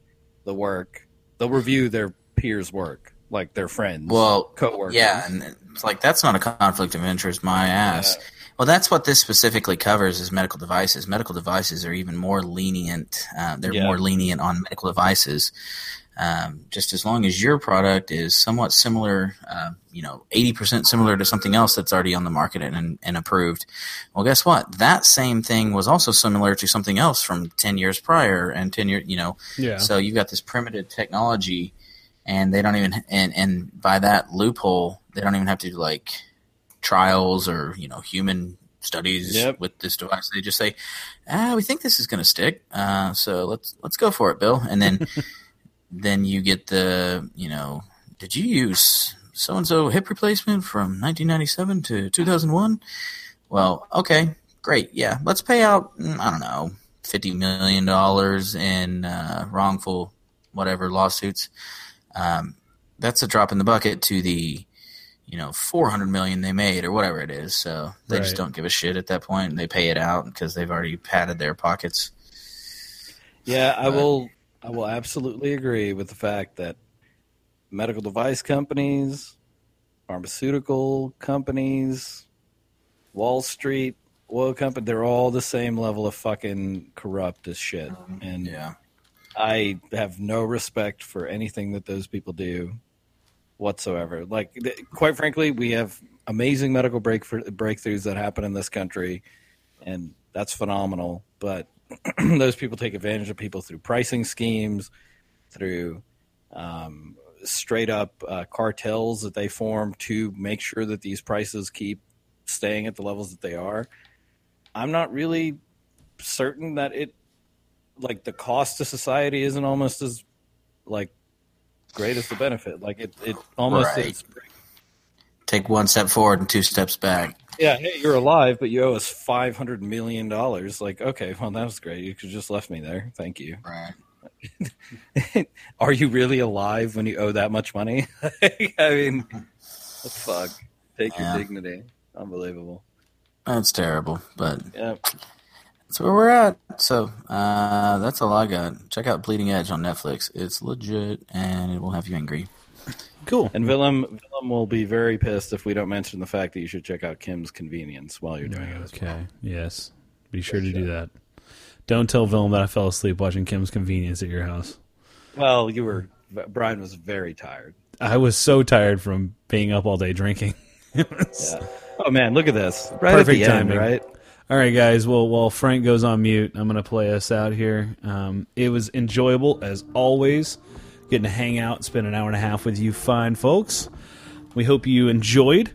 the work. They'll review their peers' work, like their friends, Well, coworkers. Yeah, and it's like that's not a conflict of interest, my ass. Well, that's what this specifically covers is medical devices. Medical devices are even more lenient. Uh, they're Yeah. more lenient on medical devices. Um, just as long as your product is somewhat similar, uh, you know, eighty percent similar to something else that's already on the market and, and approved. Well, guess what? That same thing was also similar to something else from ten years prior and ten years. You know, Yeah. so you've got this primitive technology, and they don't even and and by that loophole, they don't even have to do like trials or you know human studies Yep. with this device. They just say, "Ah, we think this is going to stick, uh, so let's let's go for it, Bill." And then [laughs] then you get the you know, did you use so and so hip replacement from 1997 to 2001? Well, okay, great, yeah, let's pay out. mm, I don't know, fifty million dollars in uh, wrongful whatever lawsuits. Um, that's a drop in the bucket to the you know 400 million they made or whatever it is. So they just don't give a shit at that point. And they pay it out because they've already padded their pockets. Yeah, I But- will. I will absolutely agree with the fact that medical device companies, pharmaceutical companies, Wall Street, oil company, they're all the same level of fucking corrupt as shit. And yeah I have no respect for anything that those people do whatsoever. Like, th- quite frankly, we have amazing medical break breakthroughs that happen in this country, and that's phenomenal. But [clears throat] those people take advantage of people through pricing schemes, through um, straight up uh, cartels that they form to make sure that these prices keep staying at the levels that they are. I'm not really certain that it like the cost to society isn't almost as like great as the benefit. Like it, it almost Right. is. take one step forward and two steps back Yeah, hey, you're alive, but you owe us five hundred million dollars. Like, okay, well, that was great. You could just left me there. Thank you. right [laughs] Are you really alive when you owe that much money? [laughs] I mean, fuck? Take Yeah. your dignity. Unbelievable. that's terrible but Yeah. That's where we're at so uh, that's all i got check out bleeding edge on netflix it's legit and it will have you angry Cool. And Willem, Willem will be very pissed if we don't mention the fact that you should check out Kim's Convenience while you're doing it. As well. Okay. Yes. Be sure to do that. Don't tell Willem that I fell asleep watching Kim's Convenience at your house. Well, you were. Brian was very tired. I was so tired from being up all day drinking. [laughs] Was- Yeah. Oh man, look at this! Right Perfect at the end, timing. right? All right, guys. Well, while Frank goes on mute, I'm going to play us out here. Um, it was enjoyable as always, getting to hang out, spend an hour and a half with you fine folks. We hope you enjoyed.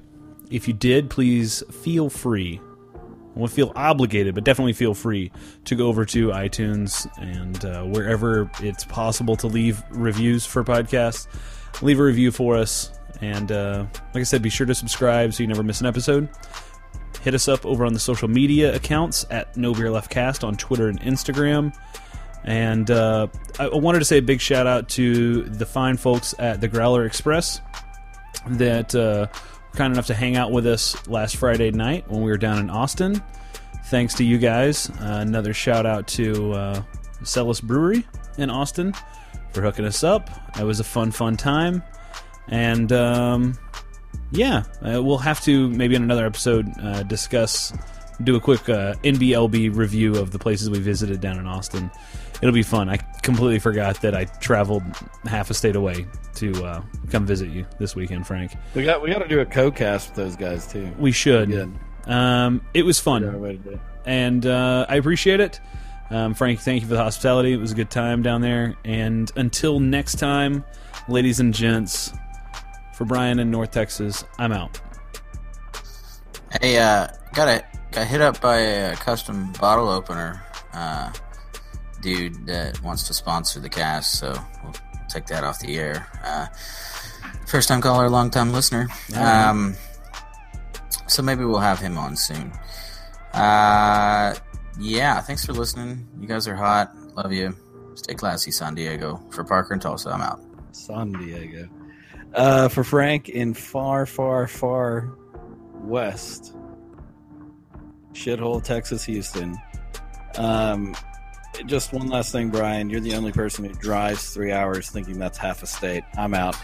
If you did, please feel free. I won't feel obligated, but definitely feel free to go over to iTunes and uh, wherever it's possible to leave reviews for podcasts. Leave a review for us. And uh, like I said, be sure to subscribe so you never miss an episode hit us up over on the social media accounts at No Beer Leftcast on Twitter and Instagram. And uh, I wanted to say a big shout out to the fine folks at the Growler Express. that uh, were kind enough to hang out with us last Friday night when we were down in Austin. Thanks to you guys. Uh, another shout out to uh, Celis Brewery in Austin for hooking us up. It was a fun, fun time. And um, yeah, uh, we'll have to maybe in another episode uh, discuss, do a quick uh, NBLB review of the places we visited down in Austin. It'll be fun. I completely forgot that I traveled half a state away to uh, come visit you this weekend, Frank. We got we got to do a co-cast with those guys too. We should. Good. Um, it was fun Figure way to do and uh, I appreciate it. Um, Frank, thank you for the hospitality. It was a good time down there. And until next time, ladies and gents, for Brian in North Texas, I'm out. Hey, uh, got a got hit up by a custom bottle opener uh, dude that wants to sponsor the cast, so we'll take that off the air. Uh, first time caller, long time listener. Um, so maybe we'll have him on soon. Uh, yeah, thanks for listening. You guys are hot. Love you. Stay classy, San Diego. For Parker and Tulsa, I'm out. San Diego. Uh, for Frank in far, far, far west, shithole Texas, Houston. Um, just one last thing, Brian. You're the only person who drives three hours thinking that's half a state. I'm out.